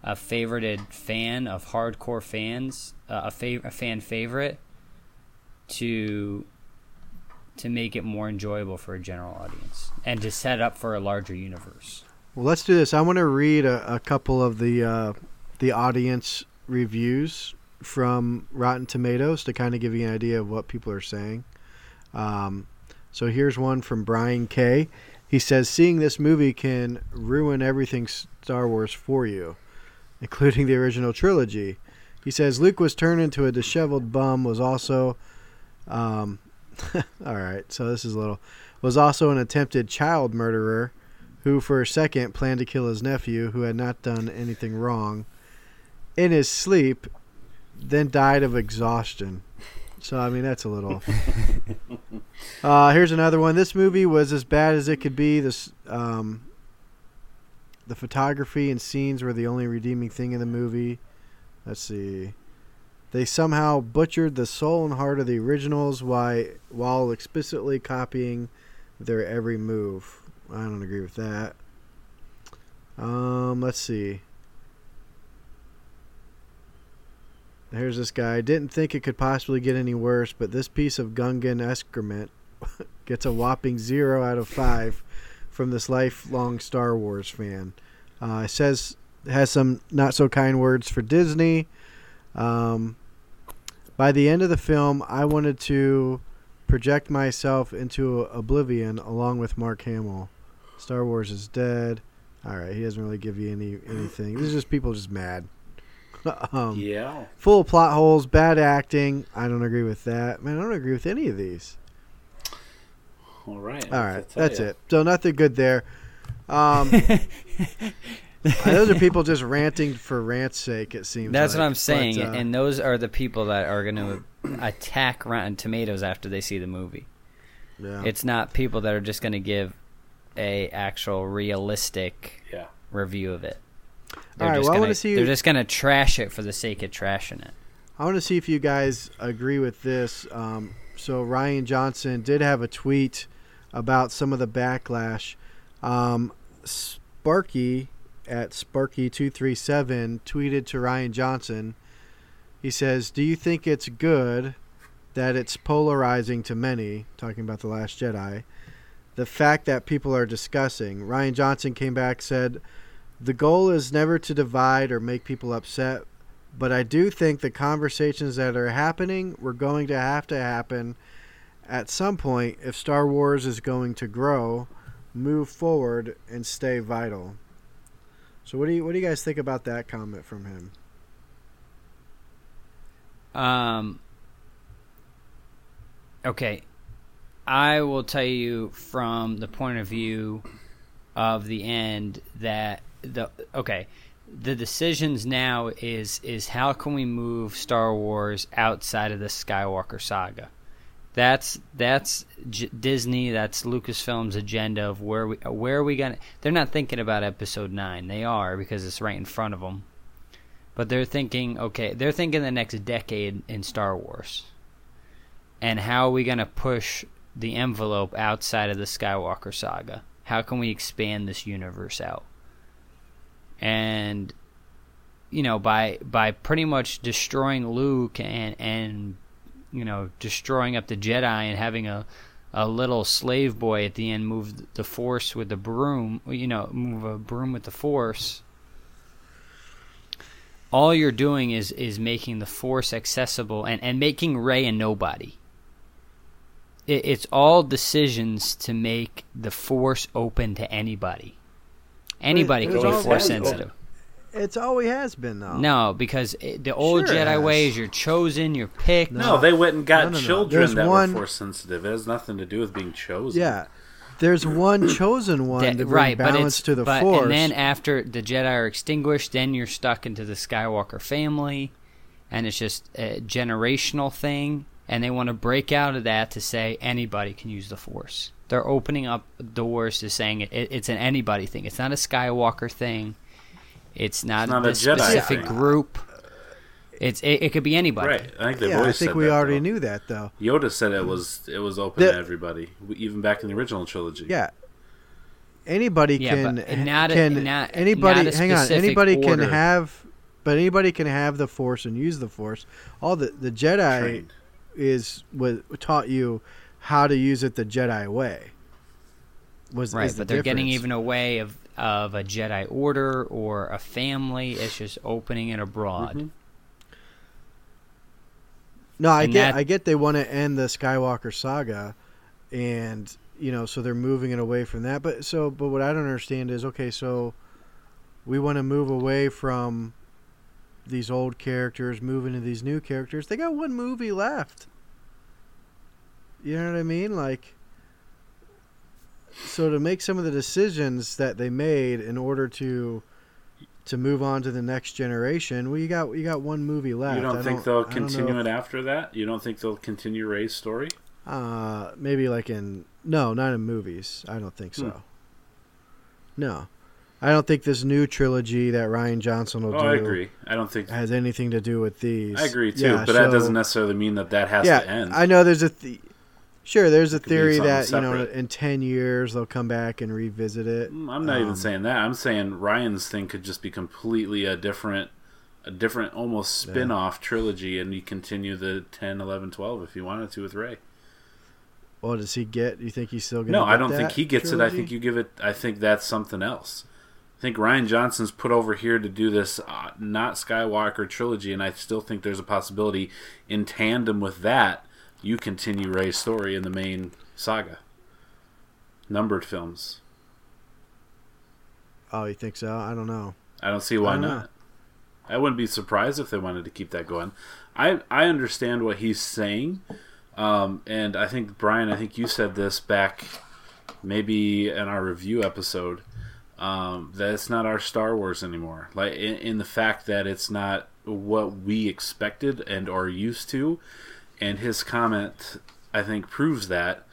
a favorited fan of hardcore fans uh, a fav- a fan favorite to to make it more enjoyable for a general audience and to set up for a larger universe. well, let's do this. I want to read a, a couple of the uh, the audience reviews from Rotten Tomatoes to kind of give you an idea of what people are saying. Um, so here's one from Brian K. He says, "Seeing this movie can ruin everything Star Wars for you, including the original trilogy." He says Luke was turned into a disheveled bum. Was also, um, <laughs> all right. So this is a little was also an attempted child murderer, who for a second planned to kill his nephew, who had not done anything wrong, in his sleep, then died of exhaustion. So I mean that's a little. <laughs> uh, here's another one. This movie was as bad as it could be. This um, the photography and scenes were the only redeeming thing in the movie. Let's see. They somehow butchered the soul and heart of the originals while while explicitly copying their every move. I don't agree with that. Um, let's see. Here's this guy. Didn't think it could possibly get any worse, but this piece of Gungan excrement <laughs> gets a whopping zero out of five from this lifelong Star Wars fan. Uh, it says has some not so kind words for Disney. Um, by the end of the film, I wanted to project myself into oblivion along with Mark Hamill. Star Wars is dead. All right, he doesn't really give you any anything. This is just people just mad. <laughs> um, yeah. Full of plot holes, bad acting. I don't agree with that. Man, I don't agree with any of these. All right. All right, that's it. So nothing good there. Um, <laughs> those are people just ranting for rant's sake. It seems. That's what. I'm saying, But, uh, and those are the people that are going to attack Rotten Tomatoes after they see the movie. yeah. It's not people that are just going to give a actual realistic Yeah. review of it. They're All right, just well, gonna, wanna see- They're just going to trash it for the sake of trashing it. I want to see if you guys agree with this. Um, so Rian Johnson did have a tweet about some of the backlash. Um, Sparky at Sparky237 tweeted to Rian Johnson. He says, Do you think it's good that it's polarizing to many? Talking about The Last Jedi. The fact that people are discussing. Rian Johnson came back, said, The goal is never to divide or make people upset, but I do think the conversations that are happening were going to have to happen at some point if Star Wars is going to grow, move forward, and stay vital. So what do you what do you guys think about that comment from him? Um. Okay, I will tell you from the point of view of the end that the okay, the decisions now is is how can we move Star Wars outside of the Skywalker saga? That's that's J- Disney. That's Lucasfilm's agenda of where we where are we gonna. They're not thinking about Episode Nine. They are because it's right in front of them. But they're thinking, okay, they're thinking the next decade in Star Wars. And how are we to push the envelope outside of the Skywalker saga? How can we expand this universe out? And you know, by by pretty much destroying Luke and and you know, destroying up the Jedi and having a a little slave boy at the end move the force with the broom, you know, move a broom with the force all you're doing is is making the force accessible and and making Rey a nobody. It, it's all decisions to make the force open to anybody. Anybody it can be force sensitive. It's always has been though. No, because it, the old Sure Jedi has. way is you're chosen, you're picked. No, they went and got No, no, no. children There's that one- were force sensitive. It has nothing to do with being chosen. Yeah. There's one chosen one That- to bring right, but balance it's to the but, force. and then after the Jedi are extinguished, then you're stuck into the Skywalker family, and it's just a generational thing, and they want to break out of that to say anybody can use the Force. They're opening up doors to saying it, it, it's an anybody thing. It's not a Skywalker thing. It's not, It's not a this Jedi specific thing. group. It's it, it could be anybody. Right. I think they've yeah, I think said we that, already though. knew that though. Yoda said it was it was open The- to everybody, even back in the original trilogy. Yeah. Anybody Yeah, can but not a- not- anybody not a hang on specific anybody can have but anybody can have the force and use the force. All the the Jedi Trained. is was taught you how to use it the Jedi way. Was Right, is the but they're getting difference. even away of of a Jedi Order or a family. It's just opening it abroad. Mhm. No, I And get that- I get they want to end the Skywalker saga and you know, so they're moving it away from that. But so but what I don't understand is okay, so we want to move away from these old characters, move into these new characters. They got one movie left. You know what I mean? Like so to make some of the decisions that they made in order to to move on to the next generation, well, you got you got one movie left. You don't I think they'll don't know continue if- it after that? You don't think they'll continue Rey's story? Uh, maybe like in no, not in movies. I don't think so. Hmm. No, I don't think this new trilogy that Rian Johnson will Oh, do I agree. I don't think has anything to do with these. I agree too, Yeah, but that doesn't necessarily mean that that has yeah, to end. I know there's a th- sure there's a It could be theory that you know in ten years they'll come back and revisit it. Mm, I'm not Um, even saying that. I'm saying Rian's thing could just be completely a different a different almost spin-off trilogy and you continue the 10, 11, 12 if you wanted to with Rey. Well, does he get? Do you think he's still going? To No, I don't think he gets it. I think you give it I think that's something else. I think Rian Johnson's put over here to do this uh, not Skywalker trilogy and I still think there's a possibility in tandem with that you continue Rey's story in the main saga. Numbered films. Oh, you think so? I don't know. I don't see why I don't know. I wouldn't be surprised if they wanted to keep that going. I I understand what he's saying, um, and I think Brian, I think you said this back, maybe in our review episode, um, that it's not our Star Wars anymore. Like in, in the fact that it's not what we expected and are used to, and his comment, I think, proves that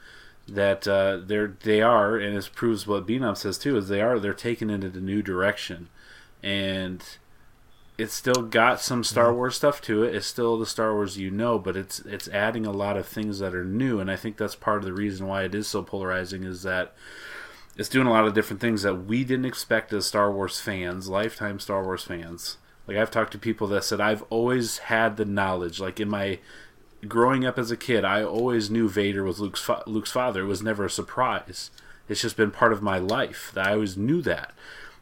that uh, they're they are, and it proves what Beenum says too, is they are they're taking it in a new direction, and it's still got some Star Wars stuff to it. It's still the Star Wars you know, but it's it's adding a lot of things that are new, and I think that's part of the reason why it is so polarizing. Is that it's doing a lot of different things that we didn't expect as Star Wars fans, lifetime Star Wars fans. Like I've talked to people that said I've always had the knowledge, like in my growing up as a kid, I always knew Vader was Luke's fa- Luke's father. It was never a surprise. It's just been part of my life that I always knew that.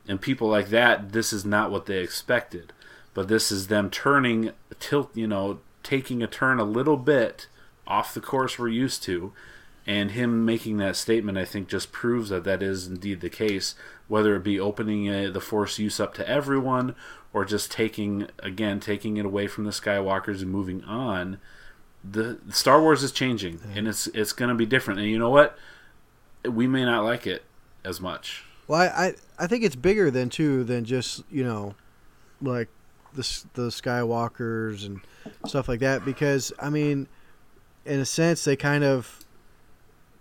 And people like that, this is not what they expected, but this is them turning tilt, you know, taking a turn a little bit off the course we're used to. And him making that statement, I think, just proves that that is indeed the case. Whether it be opening uh, the Force use up to everyone, or just taking again taking it away from the Skywalkers and moving on, the Star Wars is changing, and it's it's going to be different. And you know what? We may not like it as much. Well, I, I I think it's bigger than too than just you know, like the the Skywalkers and stuff like that. Because I mean, in a sense, they kind of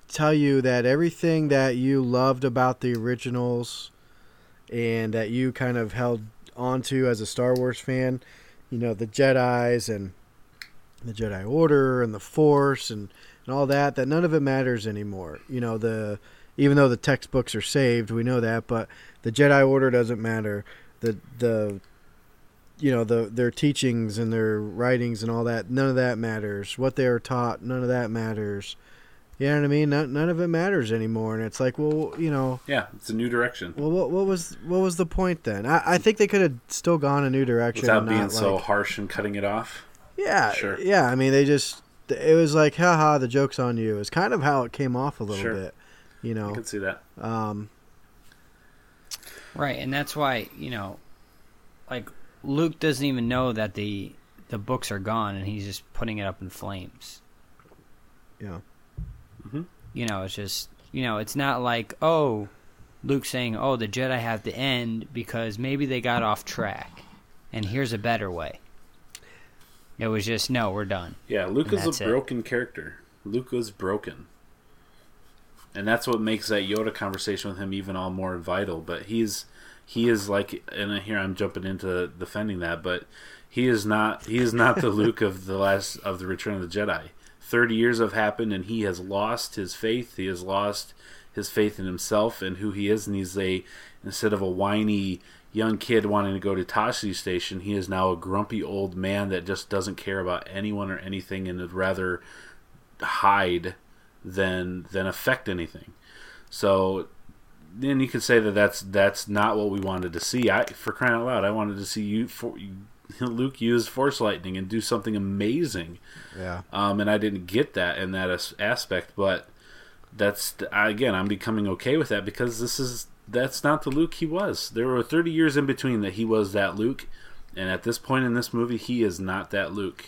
tell you that everything that you loved about the originals and that you kind of held onto as a Star Wars fan, you know, the Jedi's and the Jedi Order and the Force and, and all that, that none of it matters anymore. You know, the even though the textbooks are saved, we know that, but the Jedi Order doesn't matter. The the you know the their teachings and their writings and all that, none of that matters. What they are taught, none of that matters. You know what I mean? None, none of it matters anymore. And it's like, well, you know, Yeah, it's a new direction well, what, what was what was the point then? I, I think they could have still gone a new direction without being so harsh and cutting it off. Yeah, Sure. yeah. I mean, they just it was like, haha, the joke's on you. It's kind of how it came off a little Sure. bit, you know, I know. can see that. Um, Right, and that's why you know, like Luke doesn't even know that the the books are gone, and he's just putting it up in flames. yeah. You know, it's just you know, it's not like oh, Luke saying oh the Jedi have to end because maybe they got off track, and here's a better way. It was just no, we're done. Yeah, is a it. broken character. Luke was broken. And that's what makes that Yoda conversation with him even all more vital. But he's he is like and here I'm jumping into defending that, but he is not he is not the <laughs> Luke of the last of the Return of the Jedi. Thirty years have happened and he has lost his faith. He has lost his faith in himself and who he is and he's a instead of a whiny young kid wanting to go to Tosche Station, he is now a grumpy old man that just doesn't care about anyone or anything and would rather hide than than affect anything. So then you could say that that's that's not what we wanted to see. I for crying out loud, I wanted to see you for <laughs> Luke use Force lightning and do something amazing. Yeah. Um, and I didn't get that in that as- aspect, but that's again, I'm becoming okay with that because this is that's not the Luke he was. There were 30 years in between that he was that Luke, and at this point in this movie, he is not that Luke.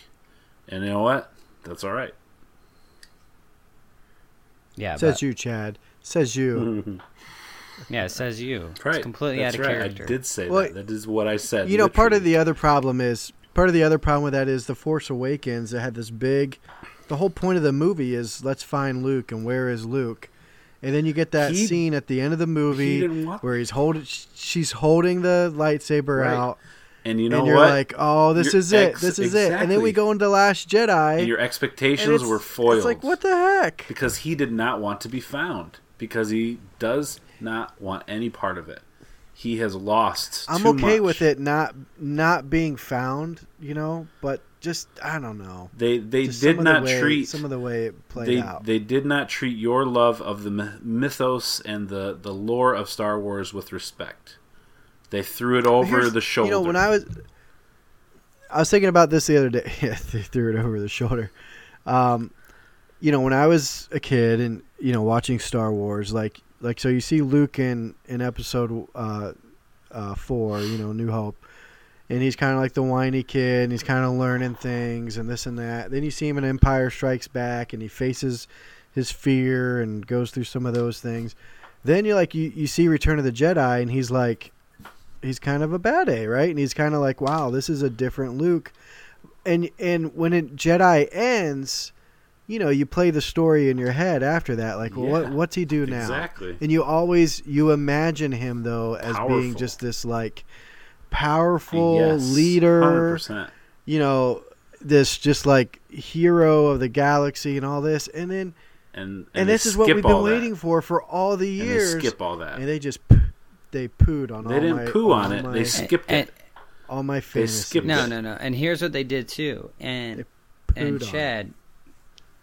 And you know what? That's all right. Yeah, Says but- you, Chad. Says you. <laughs> yeah, it says you. Right. It's completely That's out of right. character. I did say Well, that. That is what I said. You know, part of the other problem is part of the other problem with that is the Force Awakens. It had this big. The whole point of the movie is let's find Luke and where is Luke, and then you get that He- scene at the end of the movie where he's holding. She's holding the lightsaber Right. out, And you know and you're what? like, "Oh, this Your is it. ex- This is it." And then we go into Last Jedi, And your expectations were foiled. It's like, what the heck? Because he did not want to be found. Because he does not want any part of it. He has lost. I'm okay much. with it not not being found, you know, but just I don't know. They they Just did not way- treat some of the way it played they out. they did not treat your love of the mythos and the the lore of Star Wars with respect. They threw it over Here's- the shoulder. You know, when I was, I was thinking about this the other day. <laughs> Yeah, they threw it over the shoulder. Um, you know, when I was a kid and you know watching Star Wars, like like so you see Luke in in Episode uh, uh, four, you know, New Hope, and he's kind of like the whiny kid, and he's kind of learning things and this and that. Then you see him in Empire Strikes Back, and he faces his fear and goes through some of those things. Then you like you, you see Return of the Jedi, and he's like, he's kind of a bad A, right? And he's kind of like, wow, this is a different Luke. And and when it Jedi ends, you know, you play the story in your head after that, like, well, what what's he do now? exactly. And you always you imagine him though as being just this like powerful Yes, leader, 100%. you know, this just like hero of the galaxy and all this, and then And, and, they this is what we've been all that. waiting for for all the And they years. skip all that. and they just they pooed on They all didn't my, poo on it. My, They skipped and, it. all my They fantasies. skipped No, it. no, no. And here's what they did too. And Pooed and on. Chad,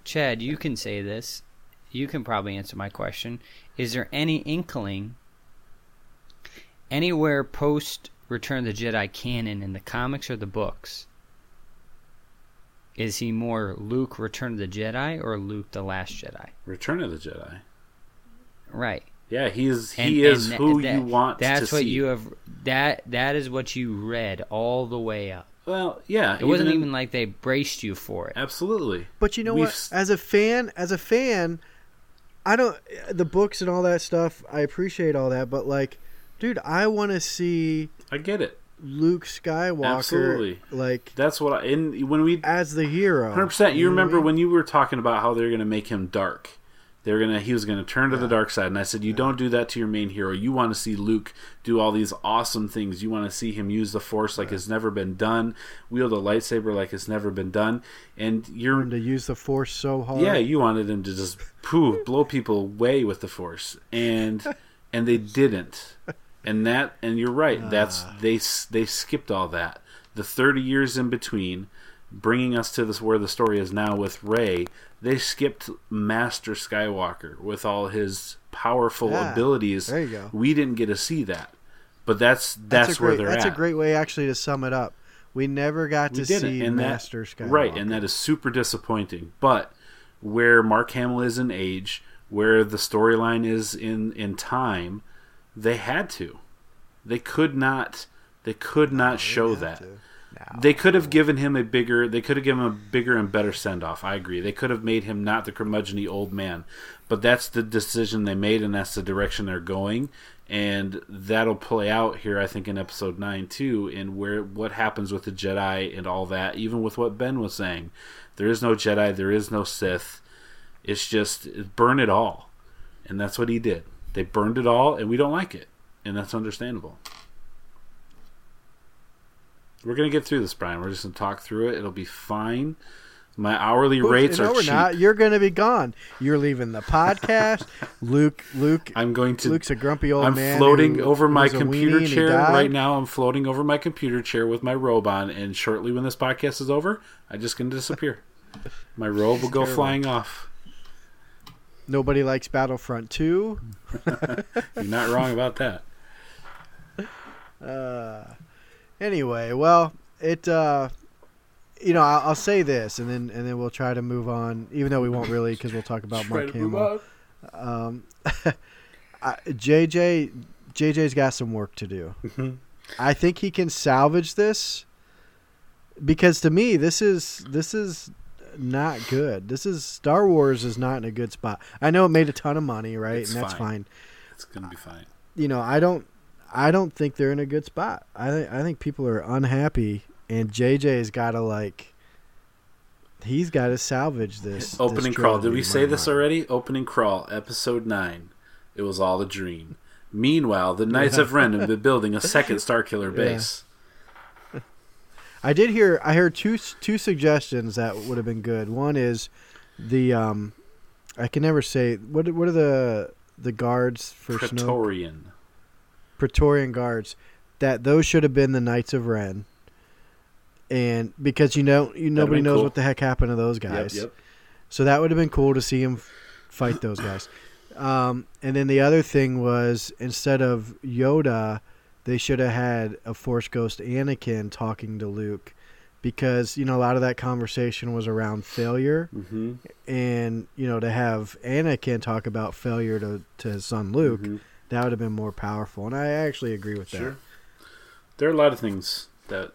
Chad, you can say this. You can probably answer my question. Is there any inkling anywhere post Return of the Jedi canon in the comics or the books? Is he more Luke Return of the Jedi or Luke the Last Jedi? Return of the Jedi. Right. Yeah, he is. And- He is and who that- you want That's to what see. you have. That that is what you read all the way up. Well, yeah. It wasn't in- even like they braced you for it. Absolutely. But you know We've what? As a fan, as a fan, I don't the books and all that stuff. I appreciate all that, but like, dude, I want to see I get it. Luke Skywalker Absolutely. like That's what I. And when we as the hero. Hundred percent. You know what I remember when you were talking about how they're going to make him dark? They're gonna. He was going to turn to the dark side, and I said, "You don't do that to your main hero. You want to see Luke do all these awesome things. You want to see him use the Force like it's never been done, wield a lightsaber like it's never been done, and you're him to use the Force so hard. yeah, you wanted him to just poof, blow people away with the Force, and and they <laughs> didn't. And that, and you're right. That's ah. they they skipped all that. The 30 years in between, bringing us to this where the story is now with Rey. They skipped Master Skywalker with all his powerful Yeah, abilities. there you go. We didn't get to see that, but that's that's, that's, a where great, they're That's at. a great way actually to sum it up. We never got We to see and that- Master Skywalker. Right, and that is super disappointing. But where Mark Hamill is in age, where the storyline is in in time, they had to. They could not. They could not show that. They could have given him a bigger. They could have given him a bigger and better send off. I agree. They could have made him not the curmudgeony old man, but that's the decision they made, and that's the direction they're going. and that'll play out here I think in episode 9 too in where what happens with the Jedi and all that even with what Ben was saying there is no Jedi there is no Sith it's just burn it all and that's what he did they burned it all and we don't like it and that's understandable we're gonna get through this Brian we're just gonna talk through it it'll be fine my hourly rates no, are we're cheap not. You're going to be gone. You're leaving the podcast. <laughs> Luke, Luke, I'm going to Luke's a grumpy old I'm man. floating who over my computer weenie and he chair right now. I'm floating over my computer chair with my robe on, and shortly when this podcast is over, I'm just going to disappear. <laughs> my robe will go Terrible. flying off. Nobody likes Battlefront 2. <laughs> You're not wrong about that. Uh, anyway, well, it. Uh, you know, I'll, I'll say this, and then and then we'll try to move on. Even though we won't really, because we'll talk about Mark Hamill. Um, <laughs> I, JJ, JJ's got some work to do. Mhm. I think he can salvage this because to me, this is this is not good. This is Star Wars is not in a good spot. I know it made a ton of money, right? It's and that's fine. fine. It's going to be fine. You know, I don't I don't think they're in a good spot. I think I think people are unhappy and JJ's got to like he's got to salvage this this Opening crawl. Did we say this mind. already? Opening crawl, episode 9. It was all a dream. Meanwhile, the Knights of <laughs> Ren have been building a second Star Starkiller Yeah. I did hear. I heard two two suggestions that would have been good. One is the um, I can never say what. What are the the guards for Snoke? Praetorian. Praetorian guards? That those should have been the Knights of Ren. And because you know, you nobody knows cool. what the heck happened to those guys. Yep, yep. So that would have been cool to see him fight those guys. Um, and then the other thing was instead of Yoda, they should have had a Force Ghost Anakin talking to Luke, because you know a lot of that conversation was around failure, Mm-hmm. and you know to have Anakin talk about failure to to his son Luke, Mhm. that would have been more powerful. And I actually agree with Sure. There are a lot of things that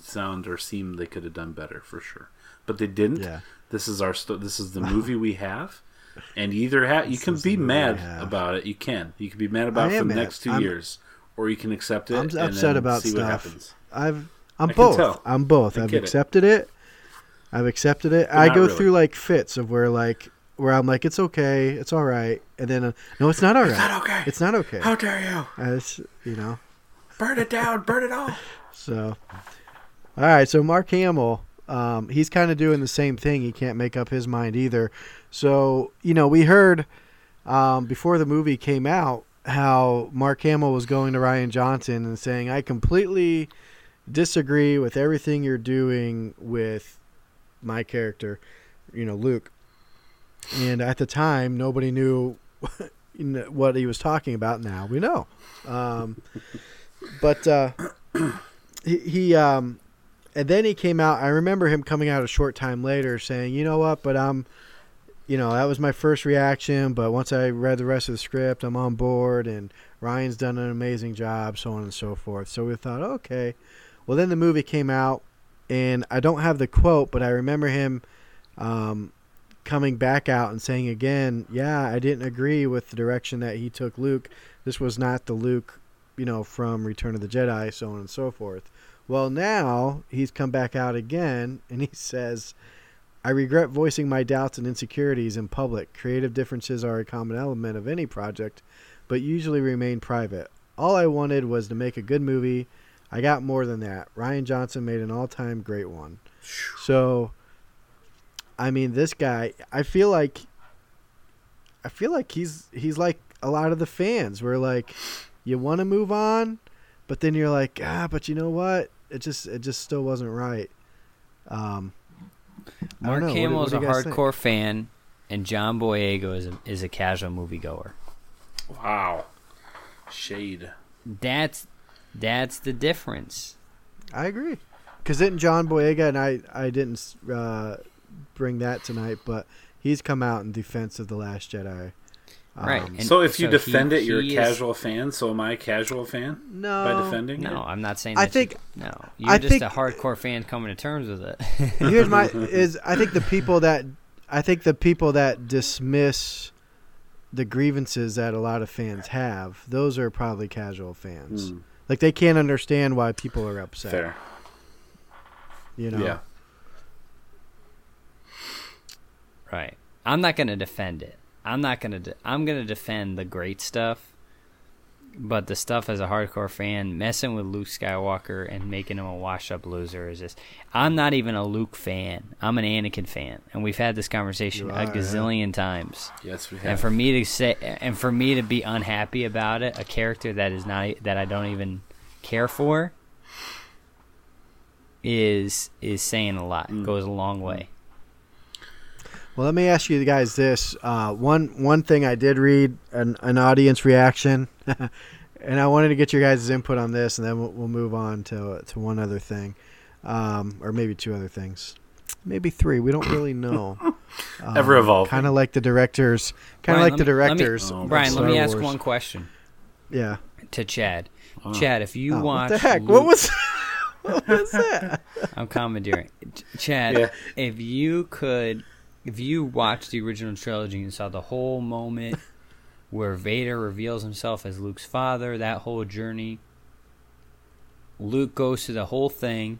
sound or seem they could have done better for sure, but they didn't. Yeah. This is our sto- this is the <laughs> movie we have, and either ha- you This can be mad about it. You can. You can be mad about it for the mad. next 2 I'm- years, or you can accept it. I'm upset about see what stuff. happens. I've I'm I both. I'm both. I I've get it. accepted it. I've accepted it. But I go really. through like fits of where like where I'm like it's okay, it's all right, and then uh, no, it's not all right. It's Not okay. It's not okay. How dare you? You know. Burn it down. Burn it all. So, all right. So Mark Hamill, um, he's kind of doing the same thing. He can't make up his mind either. So you know, we heard um, before the movie came out how Mark Hamill was going to Rian Johnson and saying, "I completely disagree with everything you're doing with my character, you know, Luke." And at the time, nobody knew <laughs> what he was talking about. Now we know. Um, but uh, <clears throat> he, he um, and then he came out. I remember him coming out a short time later saying, "You know what? But I'm, you know, that was my first reaction. But once I read the rest of the script, I'm on board, and Rian's done an amazing job, so on and so forth." So we thought, okay. Well, then the movie came out, and I don't have the quote, but I remember him um, coming back out and saying again, "Yeah, I didn't agree with the direction that he took Luke. This was not the Luke, you know, from Return of the Jedi, so on and so forth." Well, now he's come back out again, and he <laughs> says, "I regret voicing my doubts and insecurities in public. Creative differences are a common element of any project, but usually remain private. All I wanted was to make a good movie." I got more than that. Rian Johnson made an all-time great one. So, I mean, this guy, I feel like, I feel like he's he's like a lot of the fans. Where like, you want to move on, but then you're like, ah, but you know what? It just it just still wasn't right. Um, Mark know. What Hamill what is do a you guys think? hardcore fan, and John Boyega is a, is a casual moviegoer. Wow. Shade. That's that's the difference. I agree. Because didn't John Boyega and I I didn't uh, bring that tonight, but he's come out in defense of the Last Jedi. Right, Um, so if you defend he- it, you're a he is- casual fan. So am I a casual fan no, by defending No, it? No, I'm not saying. I That you- think- no. You're I just think- a hardcore fan coming to terms with it. <laughs> here's my <laughs> is I think the people that I think the people that dismiss the grievances that a lot of fans have, those are probably casual fans. Mm, Like they can't understand why people are upset. fair. You know. Yeah. Right. I'm not going to defend it. I'm not going to. De- I'm to defend the great stuff. But the stuff as a hardcore fan, messing with Luke Skywalker and making him a washed-up loser is just. I'm not even a Luke fan. I'm an Anakin fan, and we've had this conversation a are, yeah. gazillion times. Yes, we have. And for me to say, and for me to be unhappy about it, a character that is not that I don't even care for, is is saying a lot. Mm. Goes a long way. Well, let me ask you guys this. Uh, one one thing I did read an, an audience reaction, <laughs> and I wanted to get your guys' input on this, and then we'll, we'll move on to to one other thing, um, or maybe two other things, maybe three. We don't really know. <laughs> Ever evolving. Kind of like the directors. Kind of Brian, like the let me- let me- directors. Oh, of Brian, let me ask Wars. one question Yeah. to Chad. Oh. Chad, if you Oh, watch, what the heck? Luke- What was? <laughs> what was that? I'm commandeering. Ch- Chad, Yeah. if you could, if you watched the original trilogy and saw the whole moment <laughs> where Vader reveals himself as Luke's father, that whole journey, Luke goes through the whole thing,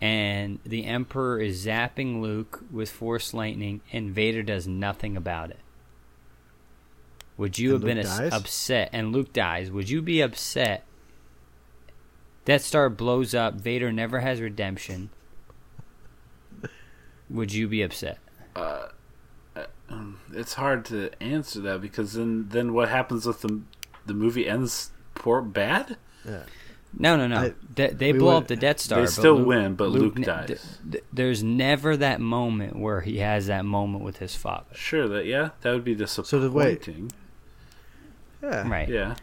and the Emperor is zapping Luke with Force lightning, and Vader does nothing about it. Would you And have been Luke as- dies? upset? And Luke dies. Would you be upset? Death Star blows up. Vader never has redemption. Would you be upset? Uh, uh, um, it's hard to answer that because then then what happens with the the movie ends poor bad? No, no, no. I- they they blow would- up the Death Star. They still Luke- win, but Luke ne- dies. th- th- there's never that moment where he has that moment with his father. Sure, that yeah, that would be disappointing. So the- disappointing. wait. Yeah. Right. Yeah,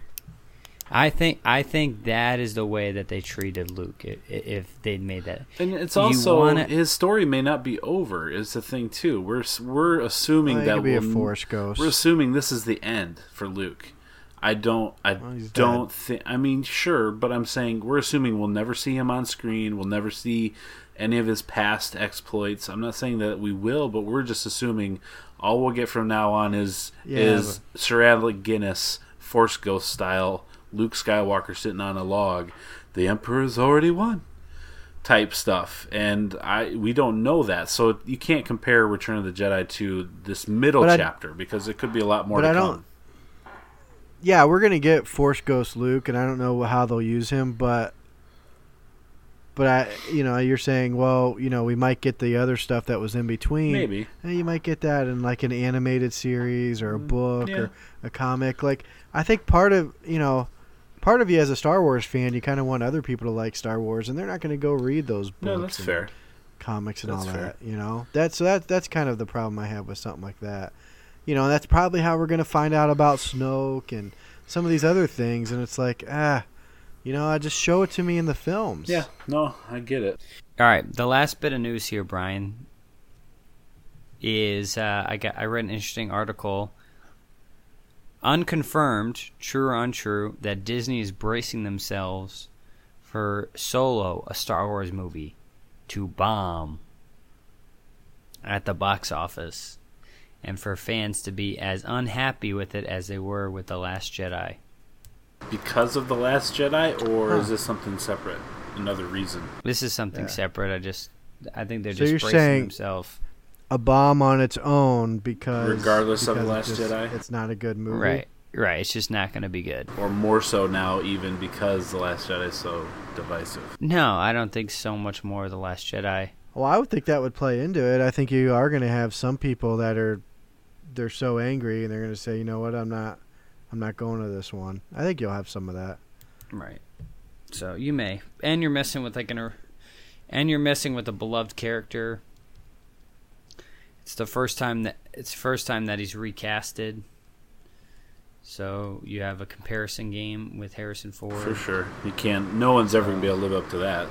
I think I think that is the way that they treated Luke. i- i- If they'd made that, and it's also wanna- his story may not be over. Is the thing too. We're we're assuming Well, he that could be a we'll- Force ghost. We're assuming this is the end for Luke. I don't. I Well, don't think. I mean, sure, but I'm saying we're assuming we'll never see him on screen. We'll never see any of his past exploits. I'm not saying that we will, but we're just assuming all we'll get from now on is Yeah, is Sir Alec Guinness Force Ghost style Luke Skywalker sitting on a log. The Emperor's already won. Type stuff, and I we don't know that, so you can't compare Return of the Jedi to this middle But I- chapter because it could be a lot more But to I come. don't- Yeah, we're gonna get Force Ghost Luke, and I don't know how they'll use him, but but I, you know, you're saying, well, you know, we might get the other stuff that was in between. Maybe. Eh, you might get that in like an animated series or a book Mm, yeah. or a comic. Like, I think part of you know, part of you as a Star Wars fan, you kind of want other people to like Star Wars, and they're not going to go read those books. No, that's and fair. Comics and That's all fair. that. You know, that's so that that's kind of the problem I have with something like that. You know, that's probably how we're going to find out about Snoke and some of these other things, and it's like, ah, you know, I just show it to me in the films. Yeah, no, I get it. All right, the last bit of news here, Brian, is uh, I got I read an interesting article, unconfirmed, true or untrue, that Disney is bracing themselves for Solo, a Star Wars movie, to bomb at the box office, and for fans to be as unhappy with it as they were with the Last Jedi. Because of the Last Jedi, or is this something separate? Another reason? This is something Yeah. separate. I just I think they're So just you're bracing saying- themselves. A bomb on its own because Regardless of The Last it's just- Jedi? it's not a good movie. Right, right. It's just not going to be good. Or more so now, even because the Last Jedi is so divisive. No, I don't think so much more of the Last Jedi. Well, I would think that would play into it. I think you are going to have some people that are they're so angry and they're going to say, "You know what? I'm not I'm not going to this one." I think you'll have some of that. Right. So you may, and you're messing with like an, and you're messing with a beloved character. It's the first time that it's the first time that he's recasted. So you have a comparison game with Harrison Ford. For sure. You can't, no one's ever going to be able to live up to that.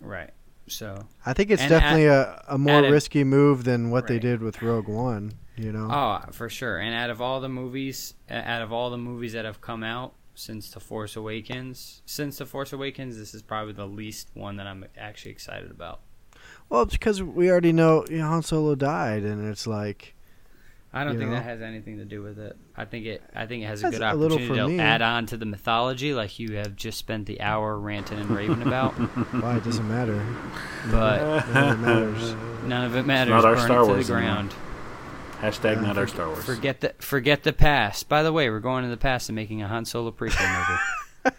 Right. So I think it's And definitely a, a more add a- risky move than what they did with Rogue One. You know, Oh, for sure. And out of all the movies, out of all the movies that have come out since The Force Awakens, since The Force Awakens, this is probably the least one that I'm actually excited about. Well, it's because we already know you know, Han Solo died, and it's like, I don't think know? that has anything to do with it. I think it. I think it has a That's good a little opportunity for to me. add on to the mythology, like you have just spent the hour ranting and raving about. <laughs> Why it doesn't matter. but None of it matters. none of it matters. not our Burn Star it to Wars the ground. Hashtag not our Star Wars. Forget the forget the past. By the way, we're going to the past and making a Han Solo prequel movie.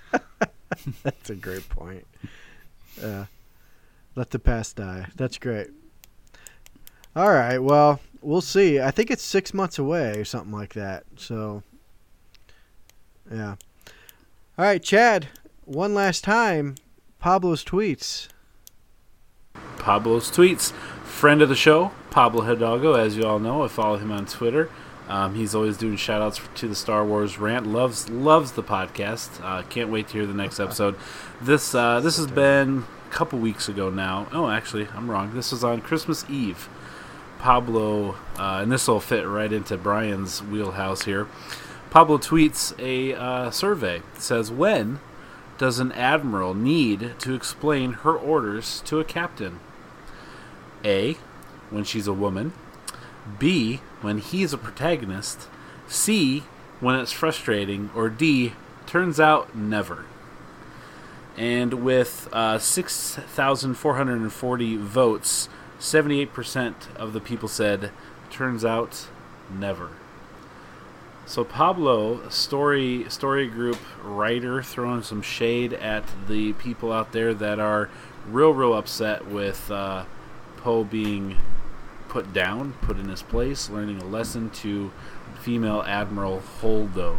<laughs> That's a great point. Yeah. Let the past die. That's great. All right. Well, we'll see. I think it's six months away or something like that. So, yeah. All right, Chad. One last time. Pablo's tweets. Pablo's tweets. Friend of the show, Pablo Hidalgo, as you all know. I follow him on Twitter. Um, he's always doing shout outs to the Star Wars rant. Loves loves the podcast. Uh, can't wait to hear the next episode. This uh, this has been couple weeks ago now. Oh, actually, I'm wrong. This was on Christmas Eve. Pablo, uh, and this will fit right into Brian's wheelhouse here. Pablo tweets a uh, survey. It says, When does an admiral need to explain her orders to a captain? A. When she's a woman. B. When he's a protagonist. C. When it's frustrating. Or D. Turns out never. And with uh, 6,440 votes, 78% of the people said, turns out never. So Pablo, story story group writer, throwing some shade at the people out there that are real, real upset with uh, Poe being put down, put in his place, learning a lesson to female Admiral Holdo.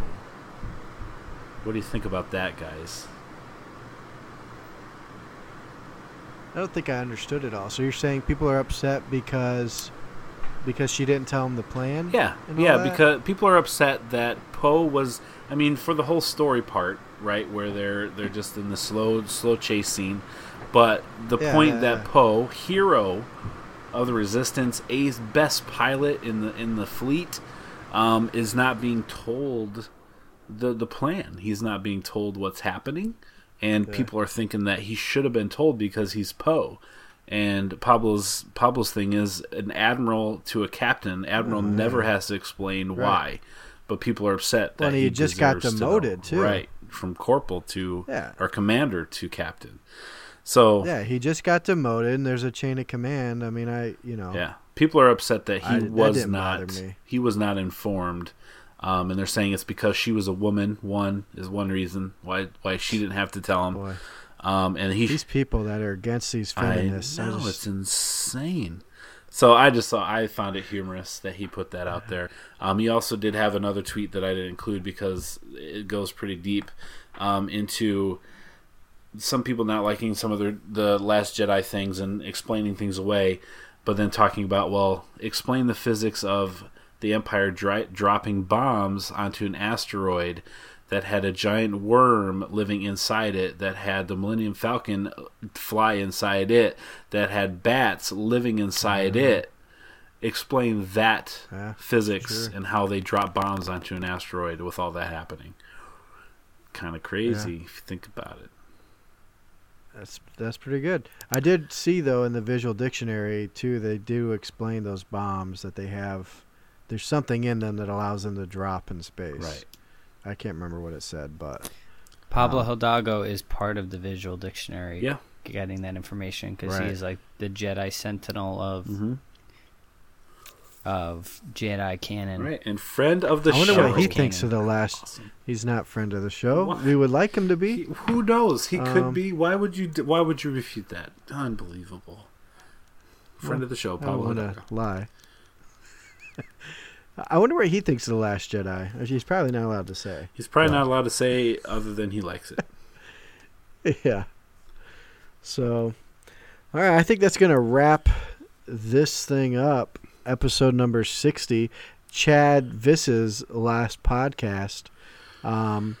What do you think about that, guys? I don't think I understood it all. So you're saying people are upset because because she didn't tell them the plan? Yeah, yeah, that? because people are upset that Poe was. I mean, for the whole story part, right, where they're they're just in the slow slow chase scene, but the Yeah, point yeah, that yeah. Poe, hero of the Resistance, A's best pilot in the in the fleet, um, is not being told the the plan. He's not being told what's happening, and people are thinking that he should have been told because he's Poe. And Pablo's Pablo's thing is an admiral to a captain. Admiral mm-hmm. never has to explain why, but people are upset that Well, and he just got deserves to demoted, too. right? From corporal to Yeah. or commander to captain. So Yeah, he just got demoted and there's a chain of command. I mean, I, you know. Yeah, people are upset that he I- was didn't not he was not informed, um, and they're saying it's because she was a woman. One is one reason why why she didn't have to tell him. Um, and he these people that are against these feminists. I know just- it's insane. So I just thought I found it humorous that he put that out there. Um, he also did have another tweet that I didn't include because it goes pretty deep um, into some people not liking some of the the Last Jedi things and explaining things away, but then talking about well, explain the physics of the Empire dri- dropping bombs onto an asteroid that had a giant worm living inside it, that had the Millennium Falcon uh, fly inside it, that had bats living inside mm-hmm. it. Explain that Yeah, physics sure. and how they drop bombs onto an asteroid with all that happening. Kind of crazy if you think about it. That's that's pretty good. I did see though in the visual dictionary too. They do explain those bombs that they have. There's something in them that allows them to drop in space. Right. I can't remember what it said, but Pablo Um, Hidalgo is part of the visual dictionary. Yeah. Getting that information because Right. he is like the Jedi Sentinel of Mm-hmm. of Jedi canon. Right, and friend of the I wonder show. what he Canon. thinks of the last. Awesome. He's not friend of the show. What? We would like him to be. He- who knows? He Um, could be. Why would you? Why would you refute that? Unbelievable. Friend Well, of the show, I don't Pablo. want to lie. I wonder what he thinks of the Last Jedi. He's probably not allowed to say. He's probably not allowed to say other than he likes it. <laughs> yeah. So, all right, I think that's going to wrap this thing up. Episode number 60, Chad Viss's last podcast. Um,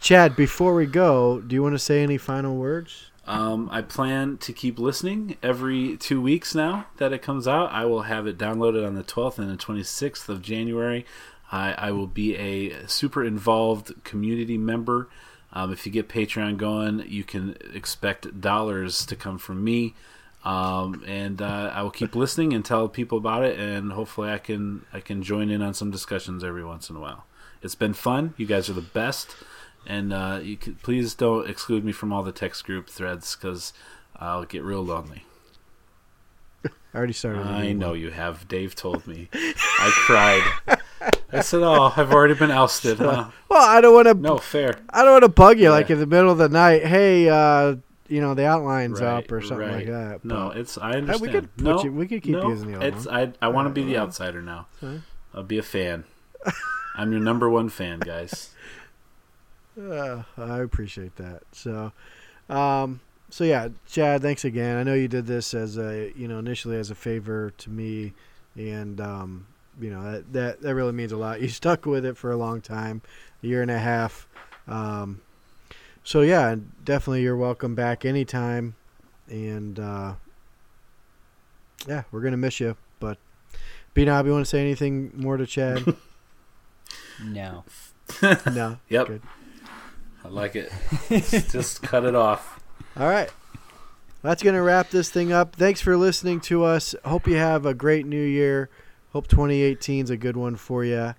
Chad, before we go, do you want to say any final words? Um, I plan to keep listening every two weeks now that it comes out. I will have it downloaded on the 12th and the 26th of January. I, I will be a super involved community member. Um, if you get Patreon going, you can expect dollars to come from me. Um, and uh, I will keep listening and tell people about it, and hopefully I can I can join in on some discussions every once in a while. It's been fun. You guys are the best, and uh, you can, please don't exclude me from all the text group threads because I'll get real lonely. I already started. I know one. you have. Dave told me. I cried. I said, "Oh, I've already been ousted." Huh? Well, I don't want to. No fair. I don't want to bug you like in the middle of the night. Hey, uh, you know the outline's Right, up or something like right. that. No, it's I understand. could no, you- we could keep no, using the other It's I. I want to be the outsider now. I'll be a fan. I'm your number one fan, guys. <laughs> Uh, I appreciate that. So, um, so yeah, Chad, thanks again. I know you did this as a, you know, initially as a favor to me, and um, you know that that that really means a lot. <laughs> You stuck with it for a long time, a year and a half. Um, so yeah, definitely you're welcome back anytime, and uh, yeah, we're gonna miss you. But, B Knob, you want to say anything more to Chad? <laughs> No. <laughs> no. Yep. Good. I like it. Just cut it off. All right. That's going to wrap this thing up. Thanks for listening to us. Hope you have a great new year. Hope 2018 is a good one for you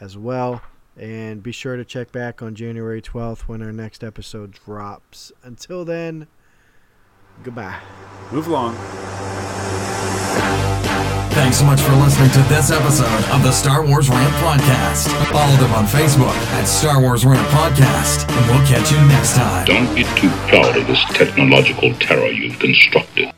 as well. And be sure to check back on January 12th when our next episode drops. Until then, goodbye. Move along. Thanks so much for listening to this episode of the Star Wars Rant Podcast. Follow them on Facebook at Star Wars Rant Podcast, and we'll catch you next time. Don't be too proud of this technological terror you've constructed.